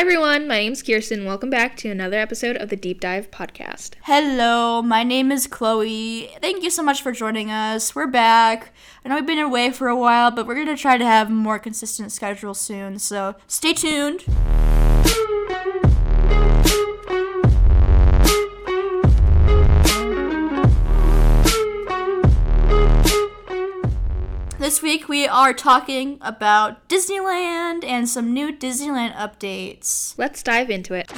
Hi, everyone. My name's Kirsten. Welcome back to another episode of the Deep Dive Podcast. Hello, my name is Chloe. Thank you so much for joining us. We're back. I know we've been away for a while, but we're going to try to have a more consistent schedule soon, so stay tuned. This week we are talking about Disneyland and some new Disneyland updates. Let's dive into it.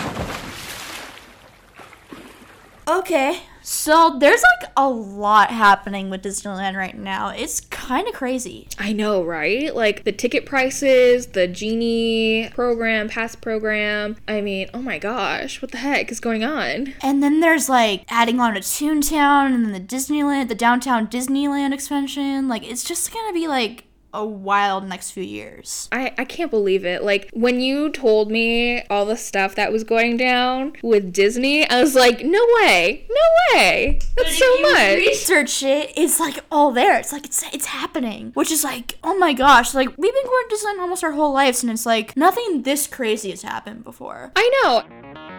Okay, so there's like a lot happening with Disneyland right now. It's kind of crazy. I know, right? Like the ticket prices, the Genie program, pass program. I mean, oh my gosh, what the heck is going on? And then there's like adding on to Toontown and then the Disneyland, the downtown Disneyland expansion. Like it's just gonna be like a wild next few years. I, I can't believe it. Like, when you told me all the stuff that was going down with Disney, I was like, no way, no way. That's so much. Research it, it's like all there. It's like it's it's happening, which is like, oh my gosh! Like we've been going to Disneyland almost our whole lives, and it's like nothing this crazy has happened before. I know.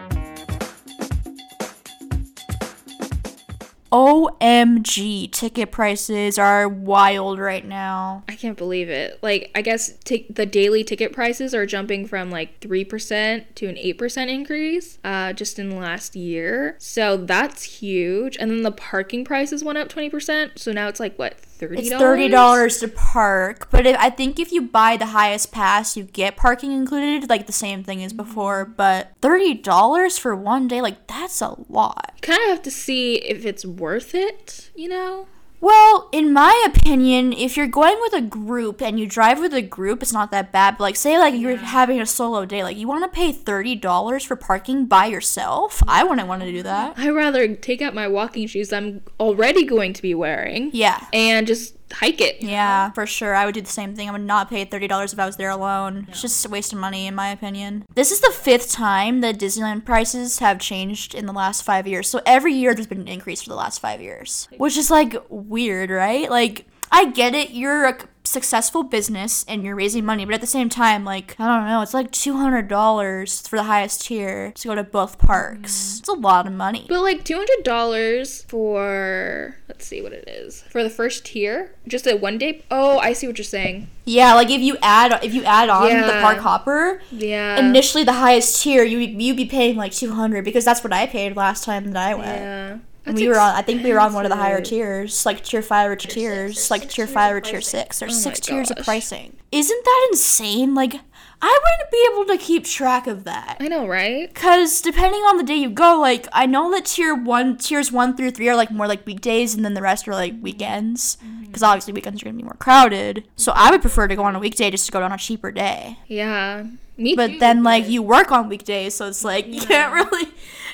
OMG, ticket prices are wild right now. I can't believe it. Like, I guess t- the daily ticket prices are jumping from like 3% to an 8% increase uh, just in the last year. So that's huge. And then the parking prices went up 20%. So now it's like, what, $30? It's thirty dollars to park, but if, I think if you buy the highest pass, you get parking included, like the same thing as before. But thirty dollars for one day, like that's a lot. You kind of have to see if it's worth it, you know? Well, in my opinion, if you're going with a group and you drive with a group, it's not that bad. But like, say like you're having a solo day, like you want to pay thirty dollars for parking by yourself. I wouldn't want to do that. I'd rather take out my walking shoes I'm already going to be wearing. Yeah. And just hike it. Yeah, for sure. I would do the same thing. I would not pay thirty dollars if I was there alone. It's just a waste of money, in my opinion. This is the fifth time that Disneyland prices have changed in the last five years. So every year there's been an increase for the last five years, which is like weird, right? Like I get it. You're a successful business and you're raising money, but at the same time, like I don't know, it's like two hundred dollars for the highest tier to go to both parks. Mm-hmm. It's a lot of money. But like two hundred dollars for let's see what it is for the first tier, just a one day. Oh, I see what you're saying. Yeah, like if you add if you add on the park hopper, Yeah. initially the highest tier you you'd be paying like 200 because that's what I paid last time that I went. yeah. That's we were on I think we were on one of the higher tiers, like tier 5 or tiers, like tier 5 or tier 6. There's Oh 6 tiers of pricing. Isn't that insane? Like I wouldn't be able to keep track of that. I know, right? Cause depending on the day you go, like I know that tier one, tiers one through three are like more like weekdays, and then the rest are like weekends. Mm-hmm. Because obviously weekends are gonna be more crowded. So I would prefer to go on a weekday just to go on a cheaper day. Yeah. Me But too, then like you work on weekdays, so it's like you can't really.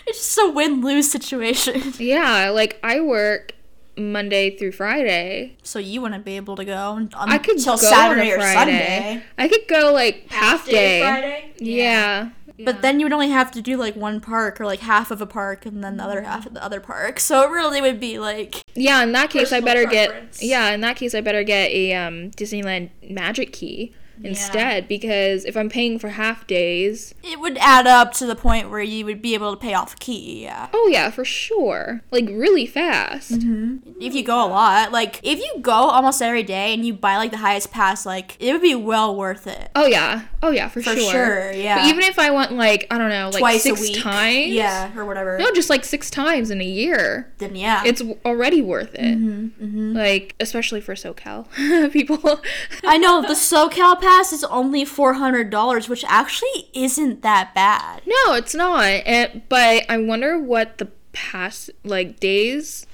It's just a win lose situation. Yeah, like I work Monday through Friday. So you wouldn't be able to go un- I could until go Saturday on a or Sunday. I could go like half day. Friday. Yeah. But then you would only have to do like one park or like half of a park and then the other half of the other park. So it really would be like Yeah, in that case I better preference. get Yeah, in that case I better get a um Disneyland Magic Key instead because if I'm paying for half days, it would add up to the point where you would be able to pay off a key. Yeah. oh yeah, for sure. Like really fast. If you go a lot, like if you go almost every day and you buy like the highest pass, like it would be well worth it. Oh yeah. Oh yeah, for, For sure. sure, yeah. But even if I went like I don't know, like Twice six a week. times. Yeah, or whatever. No, just like six times in a year. then yeah. It's already worth it. Mm-hmm, Like especially for SoCal people. I know the SoCal pass is only four hundred dollars, which actually isn't that bad. No, it's not. And, but I wonder what the past like days.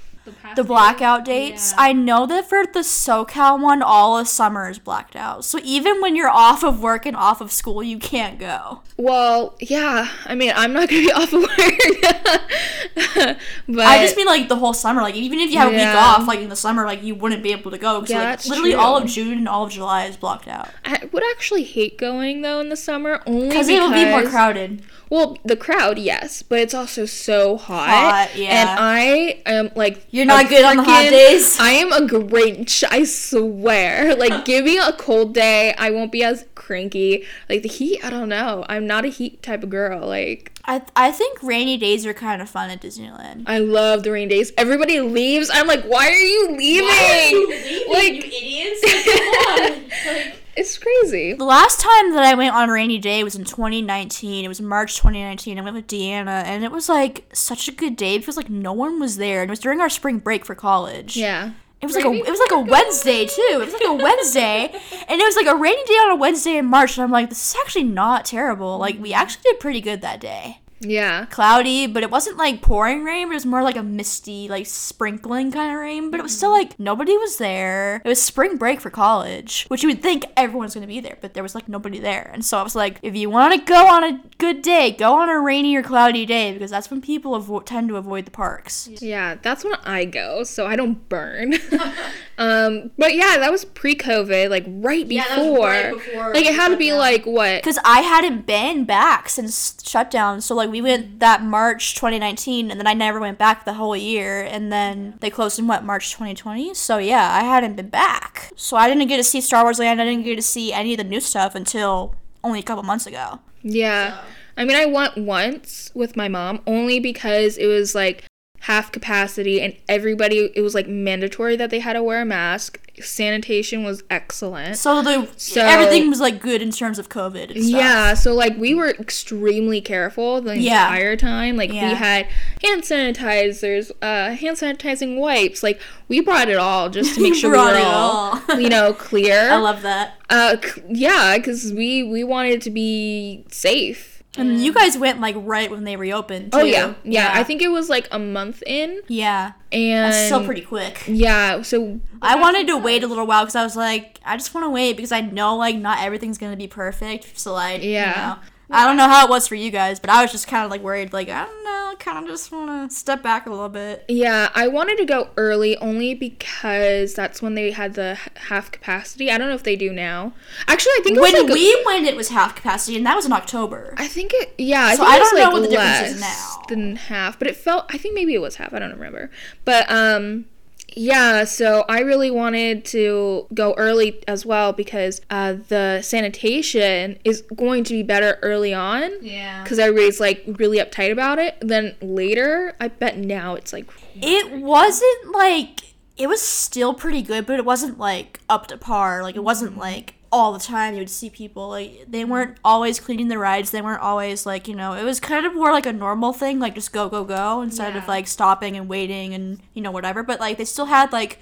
The blackout dates. I know that for the SoCal one, all of summer is blacked out. So even when you're off of work and off of school, you can't go. Well, yeah. I mean, I'm not gonna be off of work. but I just mean like the whole summer. Like even if you have a week off, like in the summer, like you wouldn't be able to go because Yeah, like that's literally true. all of June and all of July is blocked out. I would actually hate going though in the summer only Because because it'll be more crowded. Well, the crowd, yes, but it's also so hot. Hot, yeah. And I am like You're not good on the hot days? I am a Grinch. I swear. Like, give me a cold day. I won't be as cranky. Like the heat. I don't know. I'm not a heat type of girl. Like I I think rainy days are kind of fun at Disneyland. I love the rainy days. Everybody leaves. I'm like, why are you leaving? Like, idiots? come on. it's crazy. The last time that I went on a rainy day was in 2019. It was March 2019. I went with Deanna, and it was like such a good day because like no one was there, and it was during our spring break for college. Yeah. It was like a it was like a Wednesday too. It was like a Wednesday, and it was like a rainy day on a Wednesday in March. And I'm like, this is actually not terrible. Like we actually did pretty good that day. Yeah. Cloudy, but it wasn't like pouring rain. But it was more like a misty, like sprinkling kind of rain. But it was still like nobody was there. It was spring break for college, which you would think everyone's gonna be there, but there was like nobody there. And so I was like, if you want to go on a good day, go on a rainy or cloudy day because that's when people avo- tend to avoid the parks. Yeah, that's when I go, so I don't burn. um, but yeah, that was pre-COVID, like right before. was right before like it had to be like what? because I hadn't been back since shutdown. So like we went that March 2019, and then I never went back the whole year. And then they closed in what March 2020. So yeah, I hadn't been back. So I didn't get to see Star Wars Land. I didn't get to see any of the new stuff until only a couple months ago. Yeah. I mean, I went once with my mom only because it was like half capacity and everybody it was like mandatory that they had to wear a mask. Sanitation was excellent. So the So- everything was like good in terms of COVID. And stuff. Yeah, so like we were extremely careful the Yeah. entire time. Like Yeah. we had hand sanitizers, uh, hand sanitizing wipes. Like we brought it all just to make sure we were all, all. you know, clear. I love that. uh, c- yeah, because we we wanted to be safe. And you guys went like right when they reopened. Oh too. yeah, yeah, I think it was like a month in, Yeah, and that's still pretty quick. Yeah, so I wanted to wait a little while because I was like, I just want to wait because I know like not everything's gonna be perfect. So like, Yeah. you know, I don't know how it was for you guys, but I was just kind of like worried. Like, I don't know, kind of just want to step back a little bit. yeah, I wanted to go early only because that's when they had the half capacity. I don't know if they do now. Actually, I think it was When like a- we went, it was half capacity, and that was in October. I think it. Yeah, I So think I it was don't know like what the difference is less now. than half, but it felt. I think maybe it was half. I don't remember, but um, yeah. So I really wanted to go early as well because uh, the sanitation is going to be better early on. Yeah. Because everybody's like really uptight about it. Then later, I bet now it's like It wasn't like it was still pretty good, but it wasn't like up to par. Like it wasn't like all the time you would see people like they mm-hmm. weren't always cleaning the rides. They weren't always like you know it was kind of more like a normal thing, like just go go go instead of like stopping and waiting and you know whatever. But like they still had like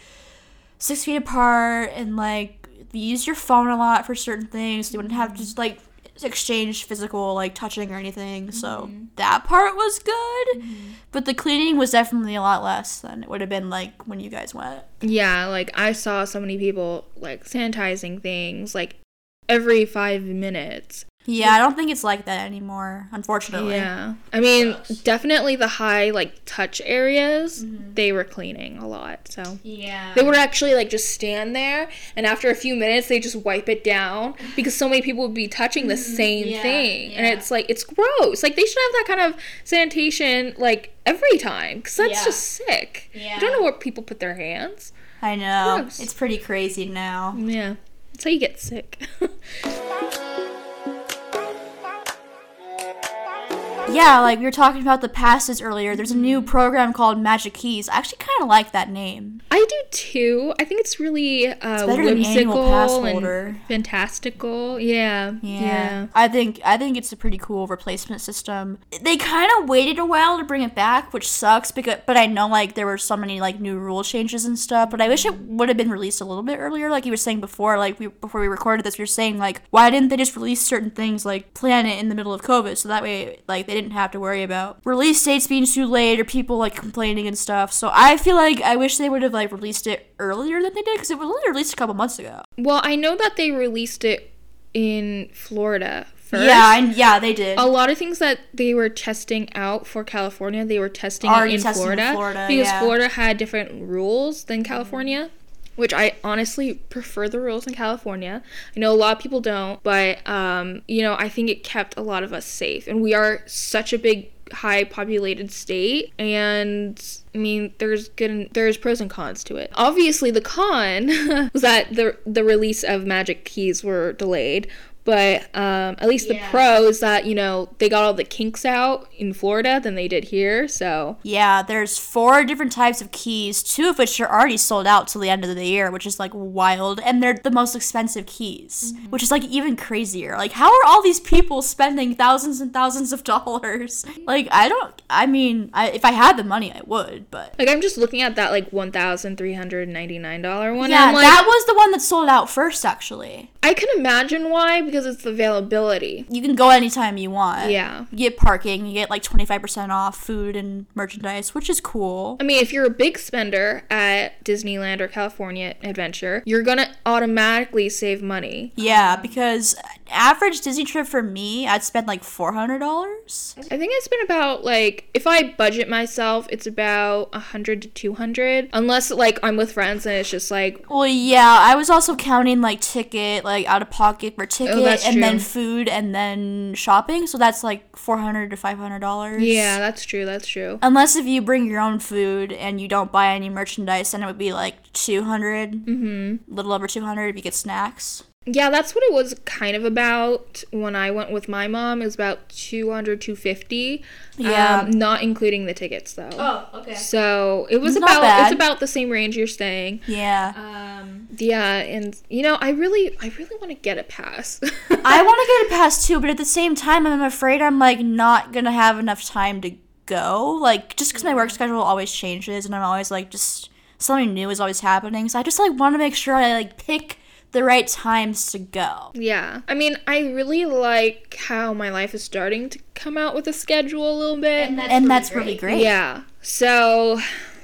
six feet apart and like you used your phone a lot for certain things. You wouldn't have mm-hmm. just like exchange physical like touching or anything. So mm-hmm. that part was good. Mm-hmm. But the cleaning was definitely a lot less than it would have been like when you guys went. yeah. Like I saw so many people like sanitizing things like every five minutes. Yeah, I don't think it's like that anymore, unfortunately. Yeah. I mean, definitely the high like touch areas, mm-hmm. they were cleaning a lot. So Yeah. they would actually like just stand there and after a few minutes they just wipe it down because so many people would be touching the mm-hmm. same yeah, thing. And it's like it's gross. Like they should have that kind of sanitation like every time cuz that's Yeah. just sick. Yeah. I don't know where people put their hands. I know. Gross. It's pretty crazy now. Yeah. That's how you get sick. Yeah, like we were talking about the passes earlier. There's a new program called Magic Keys. I actually kind of like that name. I do too. I think it's really uh, annual whimsical and fantastical. Yeah. Yeah. I think I think it's a pretty cool replacement system. They kind of waited a while to bring it back, which sucks because but I know like there were so many like new rule changes and stuff, but I wish it would have been released a little bit earlier like you were saying before like we before we recorded this you were saying like why didn't they just release certain things like Planet in the middle of COVID so that way like they didn't have to worry about release dates being too late or people like complaining and stuff. So I feel like I wish they would have like released it earlier than they did because it was only released a couple months ago. Well, I know that they released it in Florida first. Yeah, and yeah, they did. a lot of things that they were testing out for California, they were testing Already in testing Florida, Florida, because yeah. Florida had different rules than California. Which I honestly prefer the rules in California. I know a lot of people don't, but um, you know, I think it kept a lot of us safe. And we are such a big high populated state and I mean, there's good there's pros and cons to it. Obviously, the con was that the the release of Magic Keys were delayed, but um, at least the pro is that you know they got all the kinks out in Florida than they did here. So Yeah, there's four different types of keys, two of which are already sold out till the end of the year, which is like wild, and they're the most expensive keys, which is like even crazier. Like, how are all these people spending thousands and thousands of dollars? Like, I don't. I mean, I, if I had the money, I would, but like I'm just looking at that like one thousand three hundred ninety nine dollar one. yeah, like, that was the one that sold out first. Actually, I can imagine why because it's the availability. you can go anytime you want. Yeah. you get parking, you get like twenty five percent off food and merchandise, which is cool. I mean, if you're a big spender at Disneyland or California Adventure, you're gonna automatically save money. Yeah, because average Disney trip for me, I'd spend like four hundred dollars. I think it's been about like if I budget myself, it's about a hundred to two hundred. Unless like I'm with friends and it's just like Well, yeah, I was also counting like ticket, like out of pocket for ticket, Oh, and then food, and then shopping. So that's like four hundred to five hundred dollars. yeah, that's true, that's true. Unless if you bring your own food and you don't buy any merchandise, then it would be like two hundred, mm-hmm. little over two hundred if you get snacks. Yeah, that's what it was kind of about when I went with my mom. It was about 200, 250. Yeah. Um, not including the tickets though. Oh, okay. So it was Not about it's about the same range you're staying. Yeah, Um, yeah, and you know, I really, I really want to get a pass. I want to get a pass too, but at the same time, I'm afraid I'm like not gonna have enough time to go. Like just because my work schedule always changes, and I'm always like just something new is always happening. So I just like want to make sure I like pick the right times to go. Yeah. I mean, I really like how my life is starting to come out with a schedule a little bit. and that's really great. yeah. So,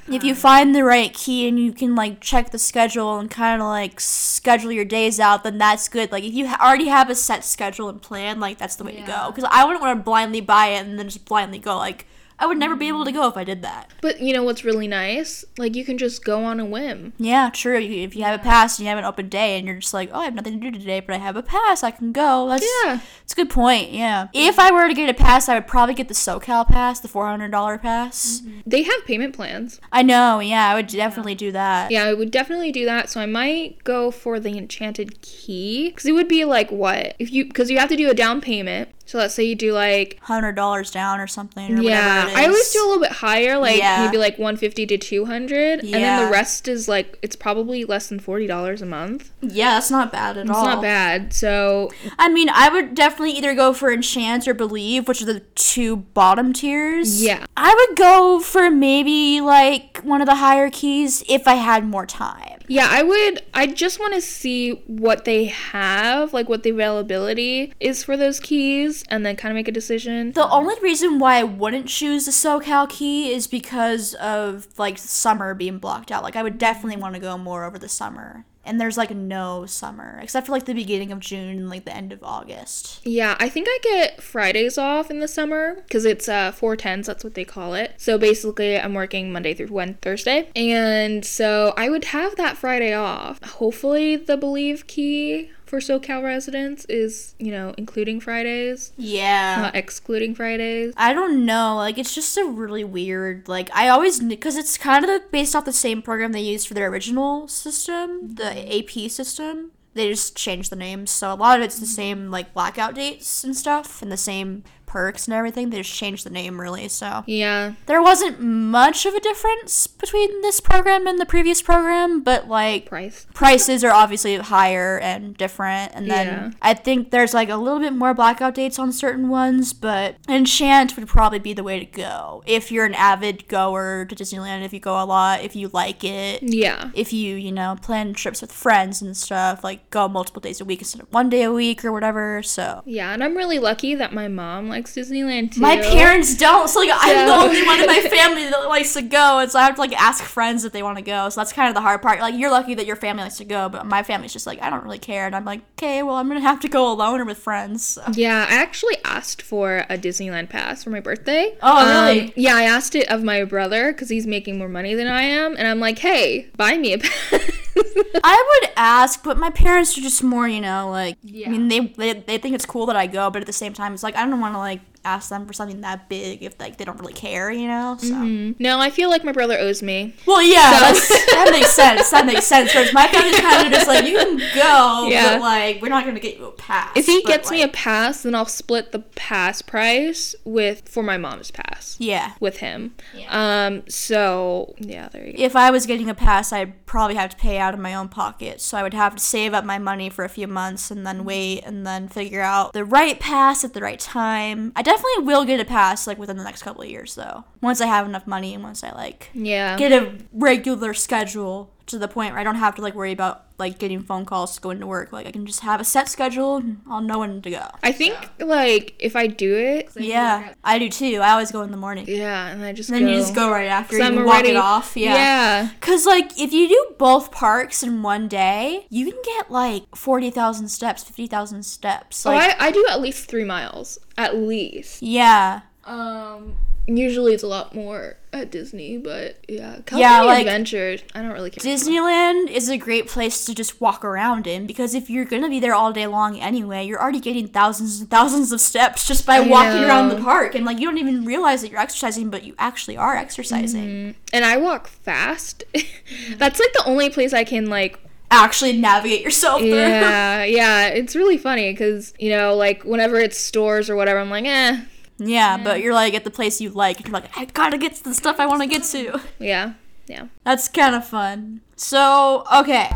If you um, find the right key and you can like check the schedule and kind of like schedule your days out, then that's good. Like if you ha- already have a set schedule and plan, like that's the way to go. Because I wouldn't want to blindly buy it and then just blindly go. Like I would never be able to go if I did that. but you know what's really nice? Like, you can just go on a whim. Yeah, true. You- If you have a pass and you have an open day and you're just like, oh, I have nothing to do today, but I have a pass, I can go. That's Yeah. It's a good point. Yeah. If I were to get a pass, I would probably get the SoCal pass, the four hundred dollar pass. Mm-hmm. They have payment plans. I know. Yeah, I would definitely do that. Yeah, I would definitely do that. So I might go for the Enchanted Key because it would be like what if you because you have to do a down payment. So let's say you do like Hundred dollars down or something. Or yeah, whatever it I always do a little bit higher, like Yeah. maybe like one fifty to two hundred, and then the rest is like it's probably less than forty dollars a month. Yeah, that's not bad at It's all. It's not bad. So I mean, I would definitely either go for Enchant or Believe, which are the two bottom tiers. Yeah. I would go for maybe like one of the higher keys if I had more time. Yeah, I would. I just want to see what they have, like what the availability is for those keys, and then kind of make a decision. The only reason why I wouldn't choose the SoCal key is because of like summer being blocked out. Like I would definitely want to go more over the summer. And there's like no summer except for like the beginning of June and like the end of August. Yeah, I think I get Fridays off in the summer because it's uh four tens. That's what they call it. So basically, I'm working Monday through Wednesday, Thursday, and so I would have that Friday off. Hopefully, the Believe key for SoCal residents is you know including Fridays, Yeah. not excluding Fridays. I don't know. Like, it's just a really weird. Like, I always because it's kind of based off the same program they used for their original system, the mm-hmm. AP system. They just changed the names, so a lot of it's the mm-hmm. same like blackout dates and stuff, and the same perks and everything. They just changed the name really. So Yeah, there wasn't much of a difference between this program and the previous program, but like price. prices are obviously higher and different and then Yeah. i think there's like a little bit more blackout dates on certain ones but enchant would probably be the way to go if you're an avid goer to disneyland if you go a lot if you like it Yeah. if you you know plan trips with friends and stuff like go multiple days a week instead of one day a week or whatever so Yeah, and I'm really lucky that my mom likes Disneyland too. my parents don't so like i'm the only one in my family that likes to go and so i have to like ask friends if they want to go so that's kind of the hard part like you're lucky that your family likes to go but my family's just like i don't really care and i'm like okay well i'm gonna have to go alone or with friends so. Yeah, I actually asked for a Disneyland pass for my birthday. Oh, Um, really? yeah, I asked it of my brother because he's making more money than I am, and I'm like, hey, buy me a pass. i would ask but my parents are just more you know like Yeah. i mean they, they they think it's cool that i go but at the same time it's like i don't want to like ask them for something that big if like they don't really care, you know. So. Mm, No, I feel like my brother owes me. Well, yeah, So- that makes sense. That makes sense. Whereas my family's kind of just like you can go, Yeah. but like we're not gonna get you a pass. If he but, gets me a pass, then I'll split the pass price with for my mom's pass yeah. with him. Um. So yeah, there you go. If I was getting a pass, I'd probably have to pay out of my own pocket. So I would have to save up my money for a few months and then wait and then figure out the right pass at the right time. I definitely will get a pass like within the next couple of years though. Once I have enough money and once I like Yeah. get a regular schedule to the point where I don't have to like worry about like getting phone calls to go into work. Like I can just have a set schedule and I'll know when to go. I think like if I do it, Yeah, I do too. I always go in the morning. yeah, and I just Then go. you just go right after. You I'm can walk already- it off. Yeah. Yeah. Cause like if you do both parks in one day, you can get like forty thousand steps, fifty thousand steps. So Like, I, I do at least three miles. At least. yeah, Um. Usually it's a lot more at Disney, but yeah. California Yeah, like- Adventure. I don't really care. Disneyland is a great place to just walk around in because if you're gonna be there all day long anyway, you're already getting thousands and thousands of steps just by I walking around the park, and like you don't even realize that you're exercising, but you actually are exercising. Mm, and I walk fast. That's like the only place I can like Actually, navigate yourself through. Yeah, yeah, it's really funny because you know, like whenever it's stores or whatever, I'm like, eh, Yeah, but you're like at the place you like, and you're like, I gotta get to the stuff I want to get to. yeah, yeah. That's kind of fun. So, okay.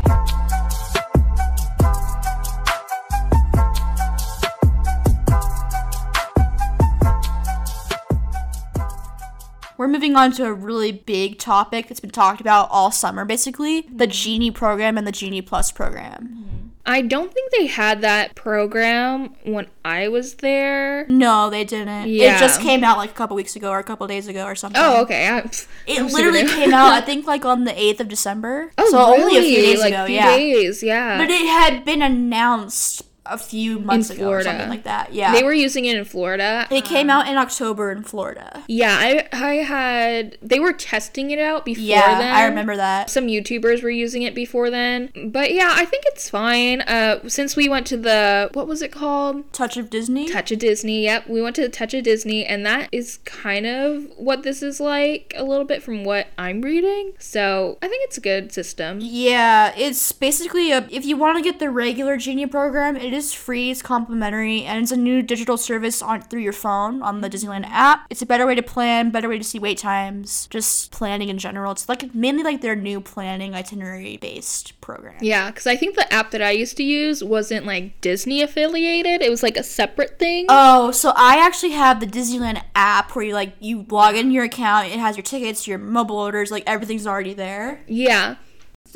We're moving on to a really big topic that's been talked about all summer, basically the mm-hmm. Genie program and the Genie Plus program. Mm-hmm. I don't think they had that program when I was there. No, they didn't. Yeah. It just came out like a couple weeks ago or a couple days ago or something. Oh, okay. I, It I'm literally came out, I think, like on the 8th of December. Oh, so really? only a few days like, ago, few yeah. days, yeah. But it had been announced a few months ago or something like that. Yeah. they were using it in Florida. It came out in October in Florida. Yeah, I I had they were testing it out before Yeah, then. I remember that. Some YouTubers were using it before then. But yeah, I think it's fine. Uh since we went to the what was it called? Touch of Disney. Touch of Disney. Yep, we went to the Touch of Disney, and that is kind of what this is like a little bit from what I'm reading. So I think it's a good system. Yeah, it's basically a. If you want to get the regular Genie program, it is free, it's complimentary, and it's a new digital service on through your phone on the Disneyland app. It's a better way to plan, better way to see wait times, just planning in general. It's like mainly like their new planning itinerary based program. Yeah, because I think the app that I used to use wasn't like Disney affiliated. It was like a separate thing. Oh, so I actually have the Disneyland app where you like you log in your account, it has your tickets, your mobile orders, like everything's already there. yeah.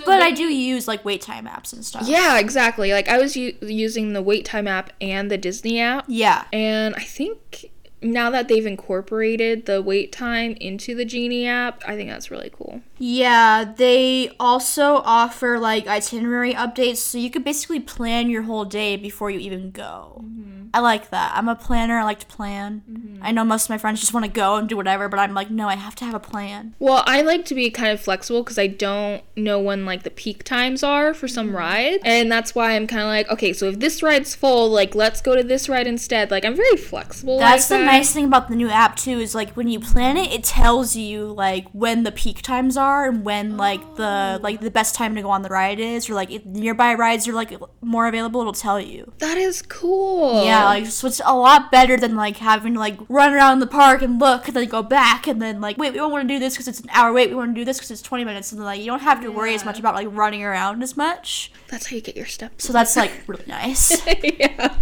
But I do use like wait time apps and stuff. Yeah, exactly. Like I was u- using the Wait Time app and the Disney app, Yeah. and I think now that they've incorporated the wait time into the Genie app, I think that's really cool. Yeah, they also offer like itinerary updates so you could basically plan your whole day before you even go. Mm-hmm. I like that. I'm a planner. I like to plan. Mm-hmm. I know most of my friends just want to go and do whatever, but I'm like, no, I have to have a plan. Well, I like to be kind of flexible because I don't know when like the peak times are for some mm-hmm. rides, and that's why I'm kind of like, okay, so if this ride's full, like let's go to this ride instead. Like I'm very flexible. That's like the that. Nice thing about the new app too is like when you plan it, it tells you like when the peak times are and when like the oh. like the best time to go on the ride is, or like if nearby rides are like more available, it'll tell you. That is cool. Yeah, like so it's a lot better than like having to like run around the park and look and then go back and then like wait we don't want to do this because it's an hour. Wait we want to do this because it's twenty minutes and then like you don't have to worry as much about like running around as much. that's how you get your steps. So that's like really nice. yeah.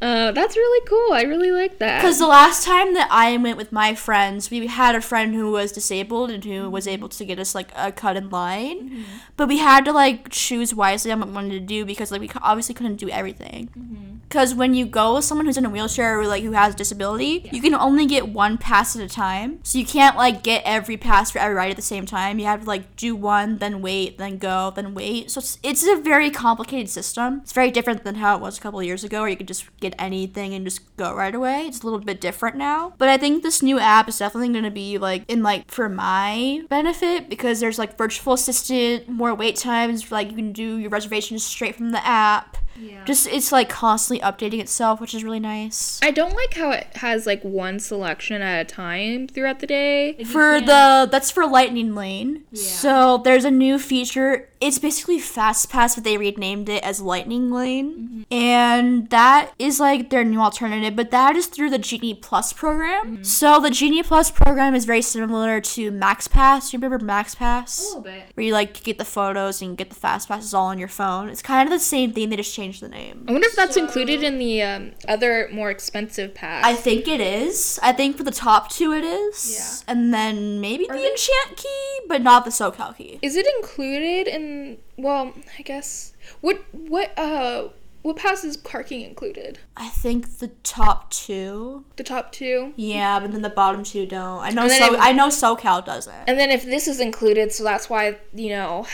Uh, that's really cool. I really like that. Because the last time that I went with my friends, we had a friend who was disabled and who was mm-hmm. able to get us like a cut in line, mm-hmm. but we had to like choose wisely on what we wanted to do because like we obviously couldn't do everything. Mm-hmm. Because when you go with someone who's in a wheelchair or like who has a disability, you can only get one pass at a time. So you can't like get every pass for every ride at the same time. You have to like do one, then wait, then go, then wait. So it's, it's a very complicated system. It's very different than how it was a couple of years ago, where you could just get anything and just go right away. It's a little bit different now. But I think this new app is definitely going to be like in like for my benefit because there's like virtual assistant, more wait times. Like you can do your reservations straight from the app. Yeah. Just it's like constantly updating itself, which is really nice. I don't like how it has like one selection at a time throughout the day. For the that's for Lightning Lane. Yeah. So there's a new feature. It's basically Fast Pass, but they renamed it as Lightning Lane, mm-hmm. and that is like their new alternative. But that is through the Genie Plus program. Mm-hmm. So the Genie Plus program is very similar to Max Pass. You remember Max Pass? A little bit. Where you like get the photos and get the fast passes all on your phone. It's kind of the same thing. They just changed the name. I wonder if that's included in the um, other more expensive pass. I think it is. I think for the top two it is. Yeah. And then maybe the they- enchant key, but not the SoCal key. Is it included in? Well, I guess. What what uh what pass is parking included? I think the top two. The top two. Yeah, but then the bottom two don't. I know so if- I know SoCal doesn't. And then if this is included, so that's why you know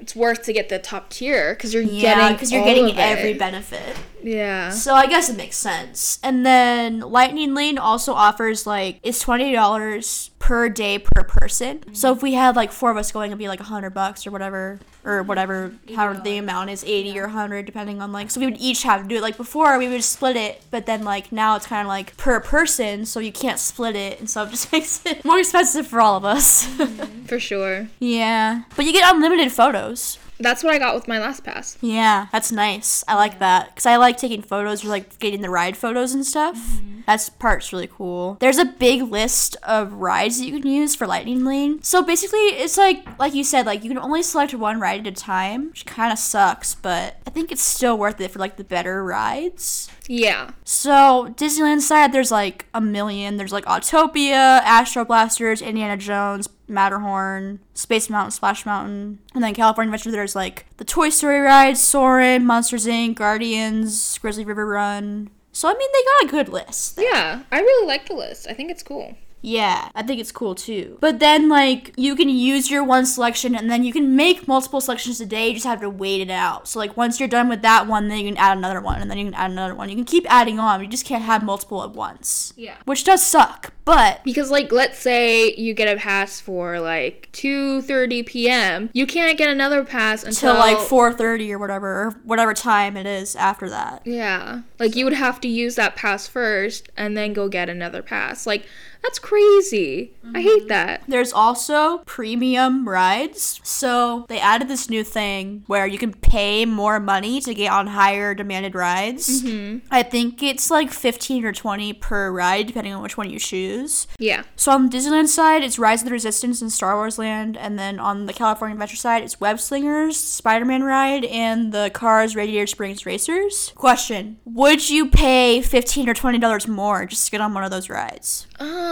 it's worth to get the top tier because you're Yeah, getting because you're all getting of every it. benefit. yeah. So I guess it makes sense. And then Lightning Lane also offers like it's twenty dollars per day per person. So if we had like four of us going, it'd be like a hundred bucks or whatever, or whatever, how the amount is, eighty or hundred, depending on like. So we would each have to do it. Like before, we would split it, but then like now it's kind of like per person, so you can't split it, and so it just makes it more expensive for all of us. For sure. yeah, but you get unlimited photos. That's what I got with my last pass. Yeah, that's nice. I like that because I like taking photos or like getting the ride photos and stuff. Mm-hmm. That's part's really cool. There's a big list of rides that you can use for Lightning Lane. So basically, it's like like you said, like you can only select one ride at a time, which kind of sucks, but I think it's still worth it for like the better rides. Yeah. So Disneyland side, there's like a million. There's like Autopia, Astro Blasters, Indiana Jones, Matterhorn, Space Mountain, Splash Mountain, and then California Adventure. There's like the Toy Story ride, Soarin', Monsters Inc., Guardians, Grizzly River Run. So I mean, they got a good list. Yeah. I really like the list. I think it's cool. Yeah, I think it's cool too. But then, like, you can use your one selection and then you can make multiple selections a day. You just have to wait it out. So, like, once you're done with that one, then you can add another one and then you can add another one. You can keep adding on. You just can't have multiple at once. Yeah. Which does suck. But Because like let's say you get a pass for like 2:30 p.m. You can't get another pass until like 4:30 or whatever, or whatever time it is after that. Yeah. Like you would have to use that pass first and then go get another pass. Like that's crazy. I hate that. There's also premium rides. So they added this new thing where you can pay more money to get on higher demanded rides. I think it's like 15 or 20 per ride, depending on which one you choose. Yeah. So on the Disneyland side, it's Rise of the Resistance and Star Wars Land, and then on the California Adventure side, it's Web Slingers, Spider-Man Ride, and the Cars Radiator Springs Racers. Question: Would you pay 15 or 20 dollars more just to get on one of those rides? Um,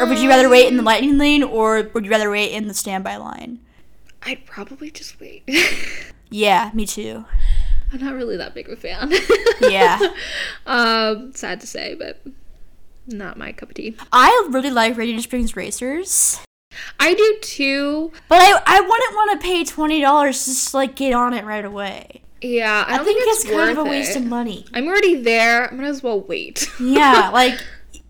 Or would you rather wait in the lightning lane or would you rather wait in the standby line? I'd probably just wait. Yeah, me too. I'm not really that big of a fan. Yeah. um, sad to say, but not my cup of tea. I really like Radiator Springs Racers, I do too. but I, I wouldn't want to pay $20 just to like get on it right away. Yeah, I I, think, think, it's, kind of a waste it. of money. I'm already there. I might as well wait. Yeah, like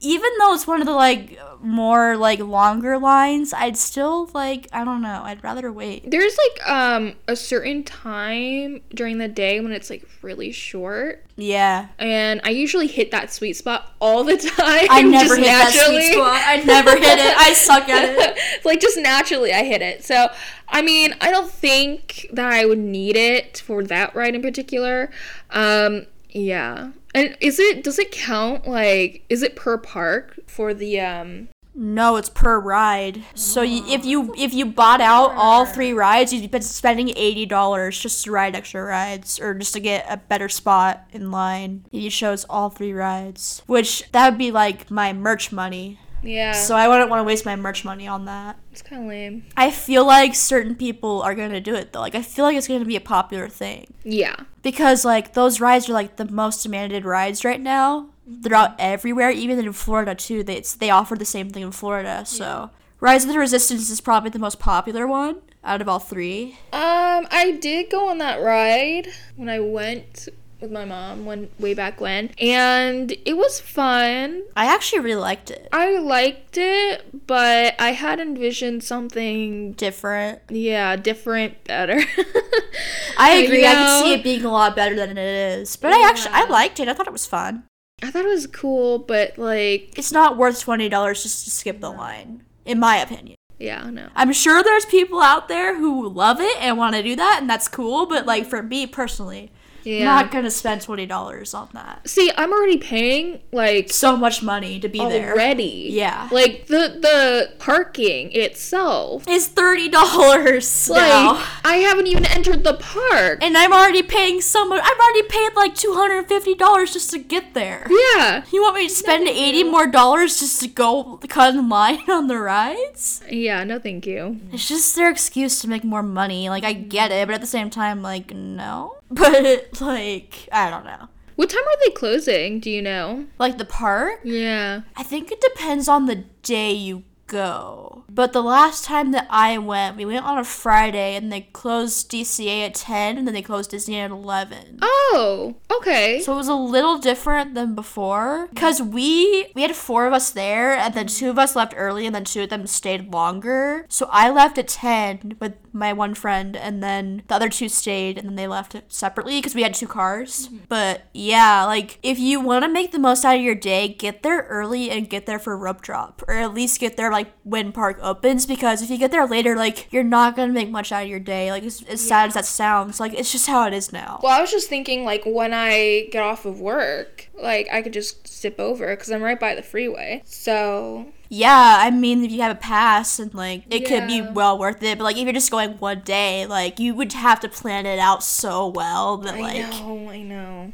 even though it's one of the like more like longer lines, I'd still like I don't know, I'd rather wait. There's like um a certain time during the day when it's like really short, Yeah. and I usually hit that sweet spot all the time. I never hit that sweet spot. I never hit it. I suck at it. like just naturally, I hit it. So I mean, I don't think that I would need it for that ride in particular. Um, yeah. And is it does it count like is it per park for the um No, it's per ride. So you, if you if you bought out all three rides, you'd be spending eighty dollars just to ride extra rides or just to get a better spot in line. If you chose all three rides, which that would be like my merch money. yeah. So I wouldn't want to waste my merch money on that. It's kind of lame. I feel like certain people are gonna do it though. Like I feel like it's gonna be a popular thing Yeah. because like those rides are like the most demanded rides right now. They're out everywhere, even in Florida too. They it's, they offer the same thing in Florida. So Rise of the Resistance is probably the most popular one out of all three. Um, I did go on that ride when I went with my mom when way back when, and it was fun. I actually really liked it. I liked it, but I had envisioned something Different. yeah, different, better. I agree. I know. could see it being a lot better than it is. But I actually I liked it. I thought it was fun. I thought it was cool, but like, It's not worth twenty dollars just to skip the line, in my opinion. yeah, no. I'm sure there's people out there who love it and want to do that, and that's cool. But like for me personally, Yeah. Not gonna spend twenty dollars on that. See, I'm already paying like So much money to be there. already. Yeah. Like the the parking itself. is thirty dollars Like now. I haven't even entered the park. And I'm already paying so much. I've already paid like two hundred and fifty dollars just to get there. Yeah. You want me to spend eighty more dollars just to go cut in line on the rides? Yeah, no thank you. It's just their excuse to make more money. Like I get it, but at the same time, like no. But like I don't know. What time are they closing? Do you know? Like the park, Yeah. I think it depends on the day you go. But the last time that I went, we went on a Friday and they closed DCA at 10 and then they closed Disney at 11. Oh, okay. So it was a little different than before cuz we we had four of us there and then two of us left early and then two of them stayed longer. So I left at 10 with my one friend and then the other two stayed and then they left separately because we had two cars. Mm-hmm. But yeah, like if you want to make the most out of your day, get there early and get there for rope drop or at least get there like when park opens because if you get there later like you're not to make much out of your day. Like as, as sad as that sounds, like it's just how it is now. well, I was just thinking like when I get off of work, like I could just zip over because I'm right by the freeway. So Yeah, I mean, if you have a pass and like it could be well worth it, but like if you're just going one day, like you would have to plan it out so well that I like I know, I know.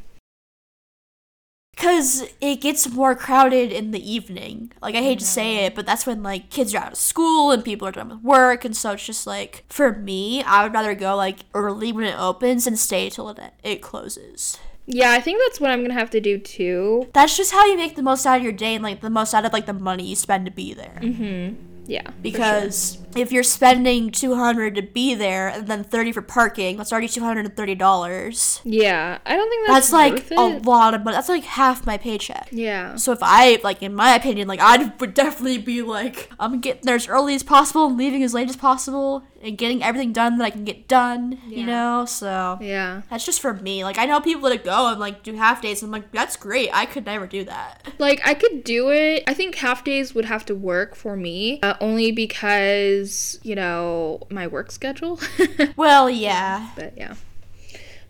Because it gets more crowded in the evening. Like I hate to say it, but that's when like kids are out of school and people are done with work, and so it's just like for me, I would rather go like early when it opens and stay till it it closes. Yeah, I think that's what I'm gonna have to do too. That's just how you make the most out of your day and like the most out of like the money you spend to be there. Mm-hmm. Yeah. for Because if you're spending 200 to be there and then 30 for parking, that's already $230. Yeah, I don't think that's, That's like worth a lot of money. That's like half my paycheck. Yeah. So if I, like, in my opinion, like, I would definitely be like, I'm getting there as early as possible and leaving as late as possible and getting everything done that I can get done, you know? So Yeah. that's just for me. Like, I know people that go and, like, do half days. And I'm like, that's great. I could never do that. Like I could do it. I think half days would have to work for me, uh, only because you know my work schedule. Well, yeah. but yeah.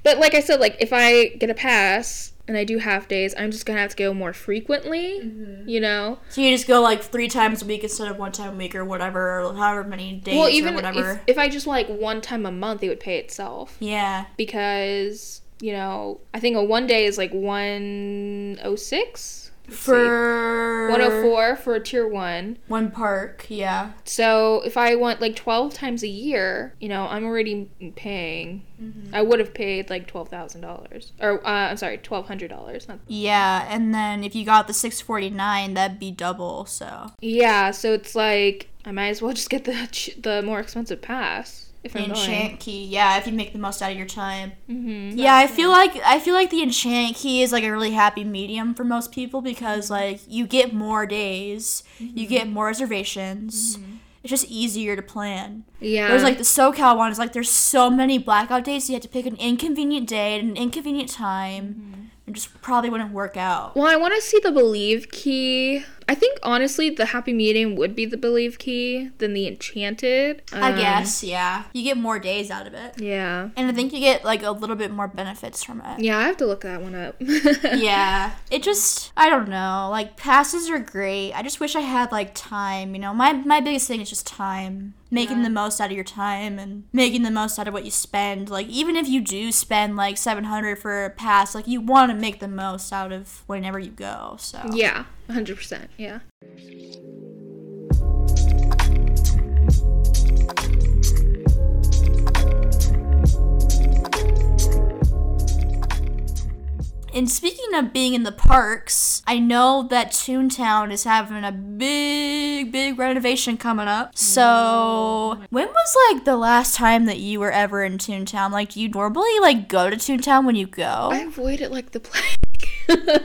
But like I said, like if I get a pass and I do half days, I'm just gonna have to go more frequently. Mm-hmm. You know. So you just go like three times a week instead of one time a week or whatever, or however many days well, or even whatever. if, if I just like one time a month, it would pay itself yeah. because you know I think a one day is like one oh six. For 104 for tier 1. one park, yeah. So if I want like 12 times a year, you know, I'm already paying. Mm-hmm. I would have paid like $12,000. Or, uh, I'm sorry, $1,200. Not, Yeah, and then if you got the 649, that'd be double, so. yeah, so it's like, I might as well just get the the more expensive pass if I'm enchant key, yeah, if you make the most out of your time. going. hmm Yeah, I feel like I feel like the enchant key is like a really happy medium for most people because mm-hmm. like you get more days, you mm-hmm. get more reservations. Mm-hmm. It's just easier to plan. Yeah. There's like the SoCal one is like there's so many blackout days, so you have to pick an inconvenient day at an inconvenient time. It just probably wouldn't work out. well, I want to see the believe key. I think honestly, the happy medium would be the believe key than the enchanted. I Um, guess, yeah. You get more days out of it. Yeah. And I think you get like a little bit more benefits from it. Yeah, I have to look that one up. yeah. It just I don't know. Like passes are great. I just wish I had like time, you know. My my biggest thing is just time. Making the most out of your time and making the most out of what you spend. Like even if you do spend like 700 for a pass, like you want to make the most out of whenever you go. So Yeah, 100%. Yeah. And speaking of being in the parks, I know that Toontown is having a big, big renovation coming up. So, oh. when was like the last time that you were ever in Toontown? Like, do you normally like go to Toontown when you go? I avoid it like the plague.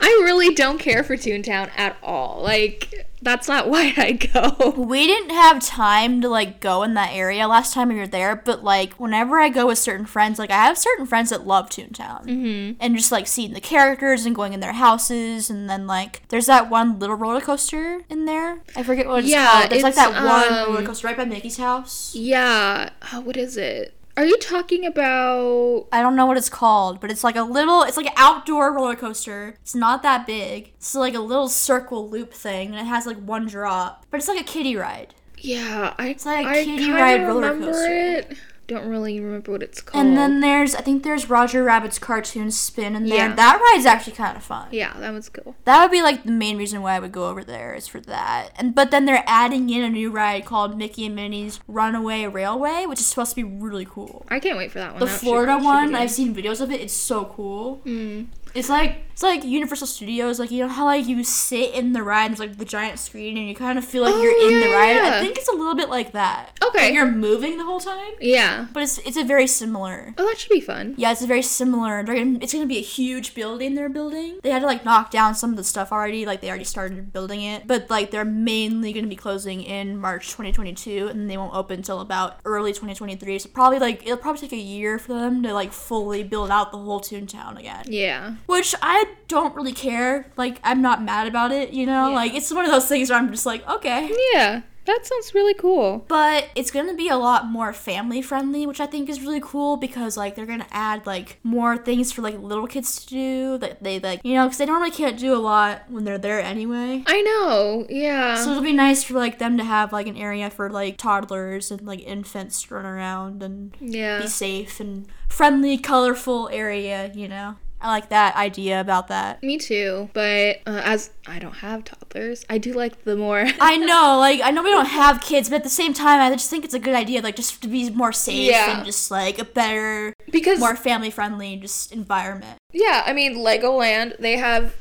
I really don't care for Toontown at all. Like, that's not why I go. we didn't have time to like go in that area last time we were there, but like whenever I go with certain friends, like I have certain friends that love Toontown, mm-hmm. and just like seeing the characters and going in their houses, and then like there's that one little roller coaster in there. I forget what it's Yeah, called. There's it's, like that one um, roller coaster right by Mickey's house. Yeah. Oh, what is it? Are you talking about. I don't know what it's called, but it's like a little, it's like an outdoor roller coaster. It's not that big. It's like a little circle loop thing, and it has like one drop, but it's like a kiddie ride. Yeah, I, It's like a I kiddie ride roller coaster. it. Don't really remember what it's called. And then there's, I think there's Roger Rabbit's cartoon spin in there. Yeah. That ride's actually kind of fun. Yeah, that was cool. That would be like the main reason why I would go over there is for that. And but then they're adding in a new ride called Mickey and Minnie's Runaway Railway, which is supposed to be really cool. I can't wait for that one. The That Florida should one. I've seen videos of it. It's so cool. Mm. It's like it's like Universal Studios, like you know how like you sit in the ride, and there's like the giant screen, and you kind of feel like Oh, you're in yeah, the ride. yeah. I think it's a little bit like that. Okay. Like, you're moving the whole time, Yeah. but it's it's a very similar. Oh, that should be fun. Yeah, it's a very similar. Gonna, it's gonna be a huge building they're building. They had to like knock down some of the stuff already, like they already started building it. But like they're mainly gonna be closing in March 2022, and they won't open until about early 2023. So probably like it'll probably take a year for them to like fully build out the whole Toontown again. Yeah. Which I don't really care. Like I'm not mad about it, you know. Yeah. Like it's one of those things where I'm just like, okay. Yeah. That sounds really cool. But it's gonna be a lot more family friendly, which I think is really cool because like they're gonna add like more things for like little kids to do that they like you know because they normally can't do a lot when they're there anyway. I know. Yeah. So it'll be nice for like them to have like an area for like toddlers and like infants to run around and yeah. be safe and friendly, colorful area. You know, I like that idea about that. Me too. But uh, as I don't have toddlers, I do like the more. I know, like I know we don't have kids, but at the same time, I just think it's a good idea, like just to be more safe Yeah. and just like a better, because more family friendly just environment. yeah, I mean Legoland, they have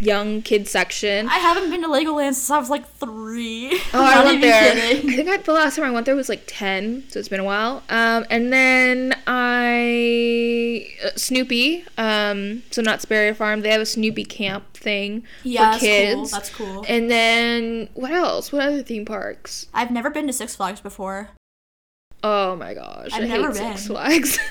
young kid section. I haven't been to Legoland since I was like three. Oh, I'm not went there. kidding. I think I, the last time I went there was like ten, so it's been a while. Um, and then I uh, Snoopy. Um, so Knott's Berry Farm. They have a Snoopy camp thing Yeah, for kids. that's cool. That's cool. And then what else? What other theme parks? I've never been to Six Flags before. Oh my gosh, I've I never hate Six. Flags.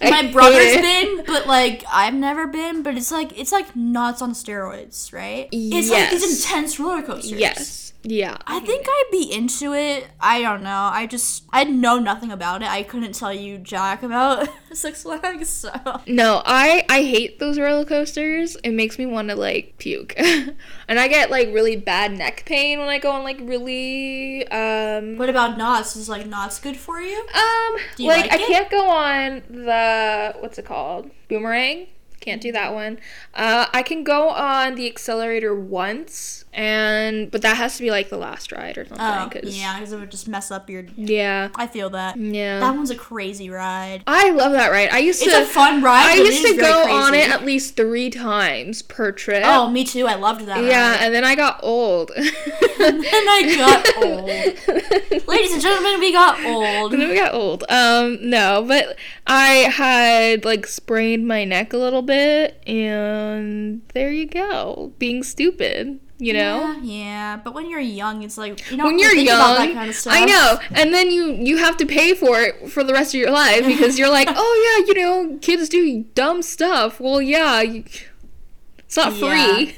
My brother's been, but like I've never been. But it's like it's like Knott's on steroids, right? It's like these intense roller coasters. Yes. Yeah. I think I'd be into it. I don't know. I just I know nothing about it. I couldn't tell you jack about Six Flags. So No, I I hate those roller coasters. It makes me want to like puke, and I get like really bad neck pain when I go on like really um what about Knott's? Is like Knott's good for you? um Do you like, like I can't go on the what's it called boomerang. Can't do that one. Uh, I can go on the Xcelerator once, and but that has to be like the last ride or something. Oh, 'cause- yeah, because it would just mess up your. yeah, I feel that. yeah. That one's a crazy ride. I love that ride. I used It's to. It's a fun ride. I used to go on it at least three times per trip. Oh, me too. I loved that. Yeah, ride. and then I got old. and then I got old. And gentlemen, we got old. And then we got old. Um, no, but I had like sprained my neck a little bit, and there you go, being stupid. You know. Yeah, yeah, but when you're young, it's like you don't When you're think young, about that kind of stuff. I know, and then you you have to pay for it for the rest of your life because you're like, oh yeah, you know, kids do dumb stuff. Well, yeah, you- it's not Yeah. free.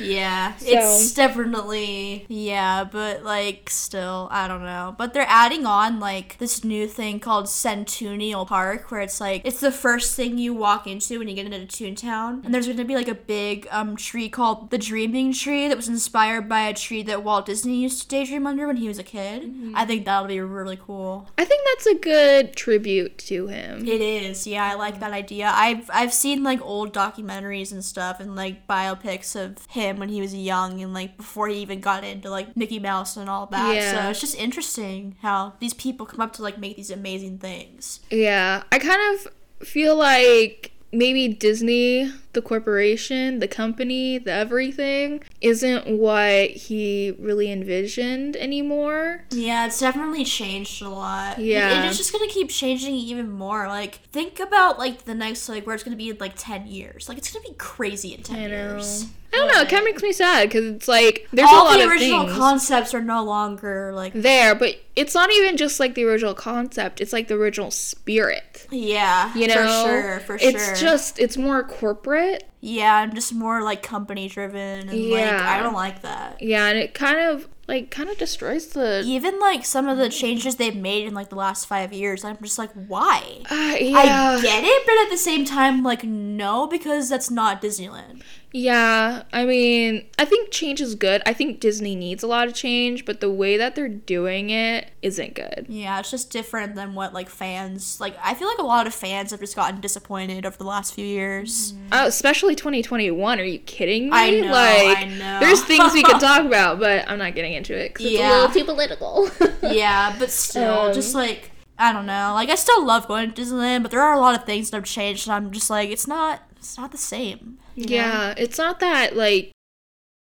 Yeah, So- it's definitely yeah, but like still, I don't know. But they're adding on like this new thing called Centennial Park, where it's like it's the first thing you walk into when you get into Toontown, and there's gonna be like a big um tree called the Dreaming Tree that was inspired by a tree that Walt Disney used to daydream under when he was a kid. Mm-hmm. I think that'll be really cool. I think that's a good tribute to him. It is, yeah. I like that idea. I've I've seen like old documentaries and stuff, and like biopics of him when he was young, and like before he even got into like Mickey Mouse and all that. Yeah. So it's just interesting how these people come up to like make these amazing things. Yeah, I kind of feel like maybe Disney, the corporation, the company, the everything isn't what he really envisioned anymore. Yeah, it's definitely changed a lot. Yeah. And it's just gonna keep changing even more. Like, think about like the next like where it's gonna be in like ten years. Like it's gonna be crazy in ten years. I don't know. It kind of makes me sad because it's like there's all a lot the of original things concepts are no longer like there, but it's not even just like the original concept. It's like the original spirit. yeah, You know, for sure, for sure. It's just it's more corporate. Yeah, I'm just more like company driven and like I don't like that. Yeah, and it kind of like kind of destroys the. Even like some of the changes they've made in like the last five years, I'm just like, why? Uh, yeah. I get it, but at the same time, like, no, because that's not Disneyland. Yeah, I mean, I think change is good. I think Disney needs a lot of change, but the way that they're doing it isn't good. Yeah, it's just different than what like fans like. I feel like a lot of fans have just gotten disappointed over the last few years. Uh, especially 2021. Are you kidding me? I know, like, I know. there's things we could talk about, but I'm not getting into it because Yeah. it's a little too political. yeah, but still, Um, just like I don't know. Like I still love going to Disneyland, but there are a lot of things that have changed, and I'm just like, it's not. It's not the same. know? yeah, it's not that like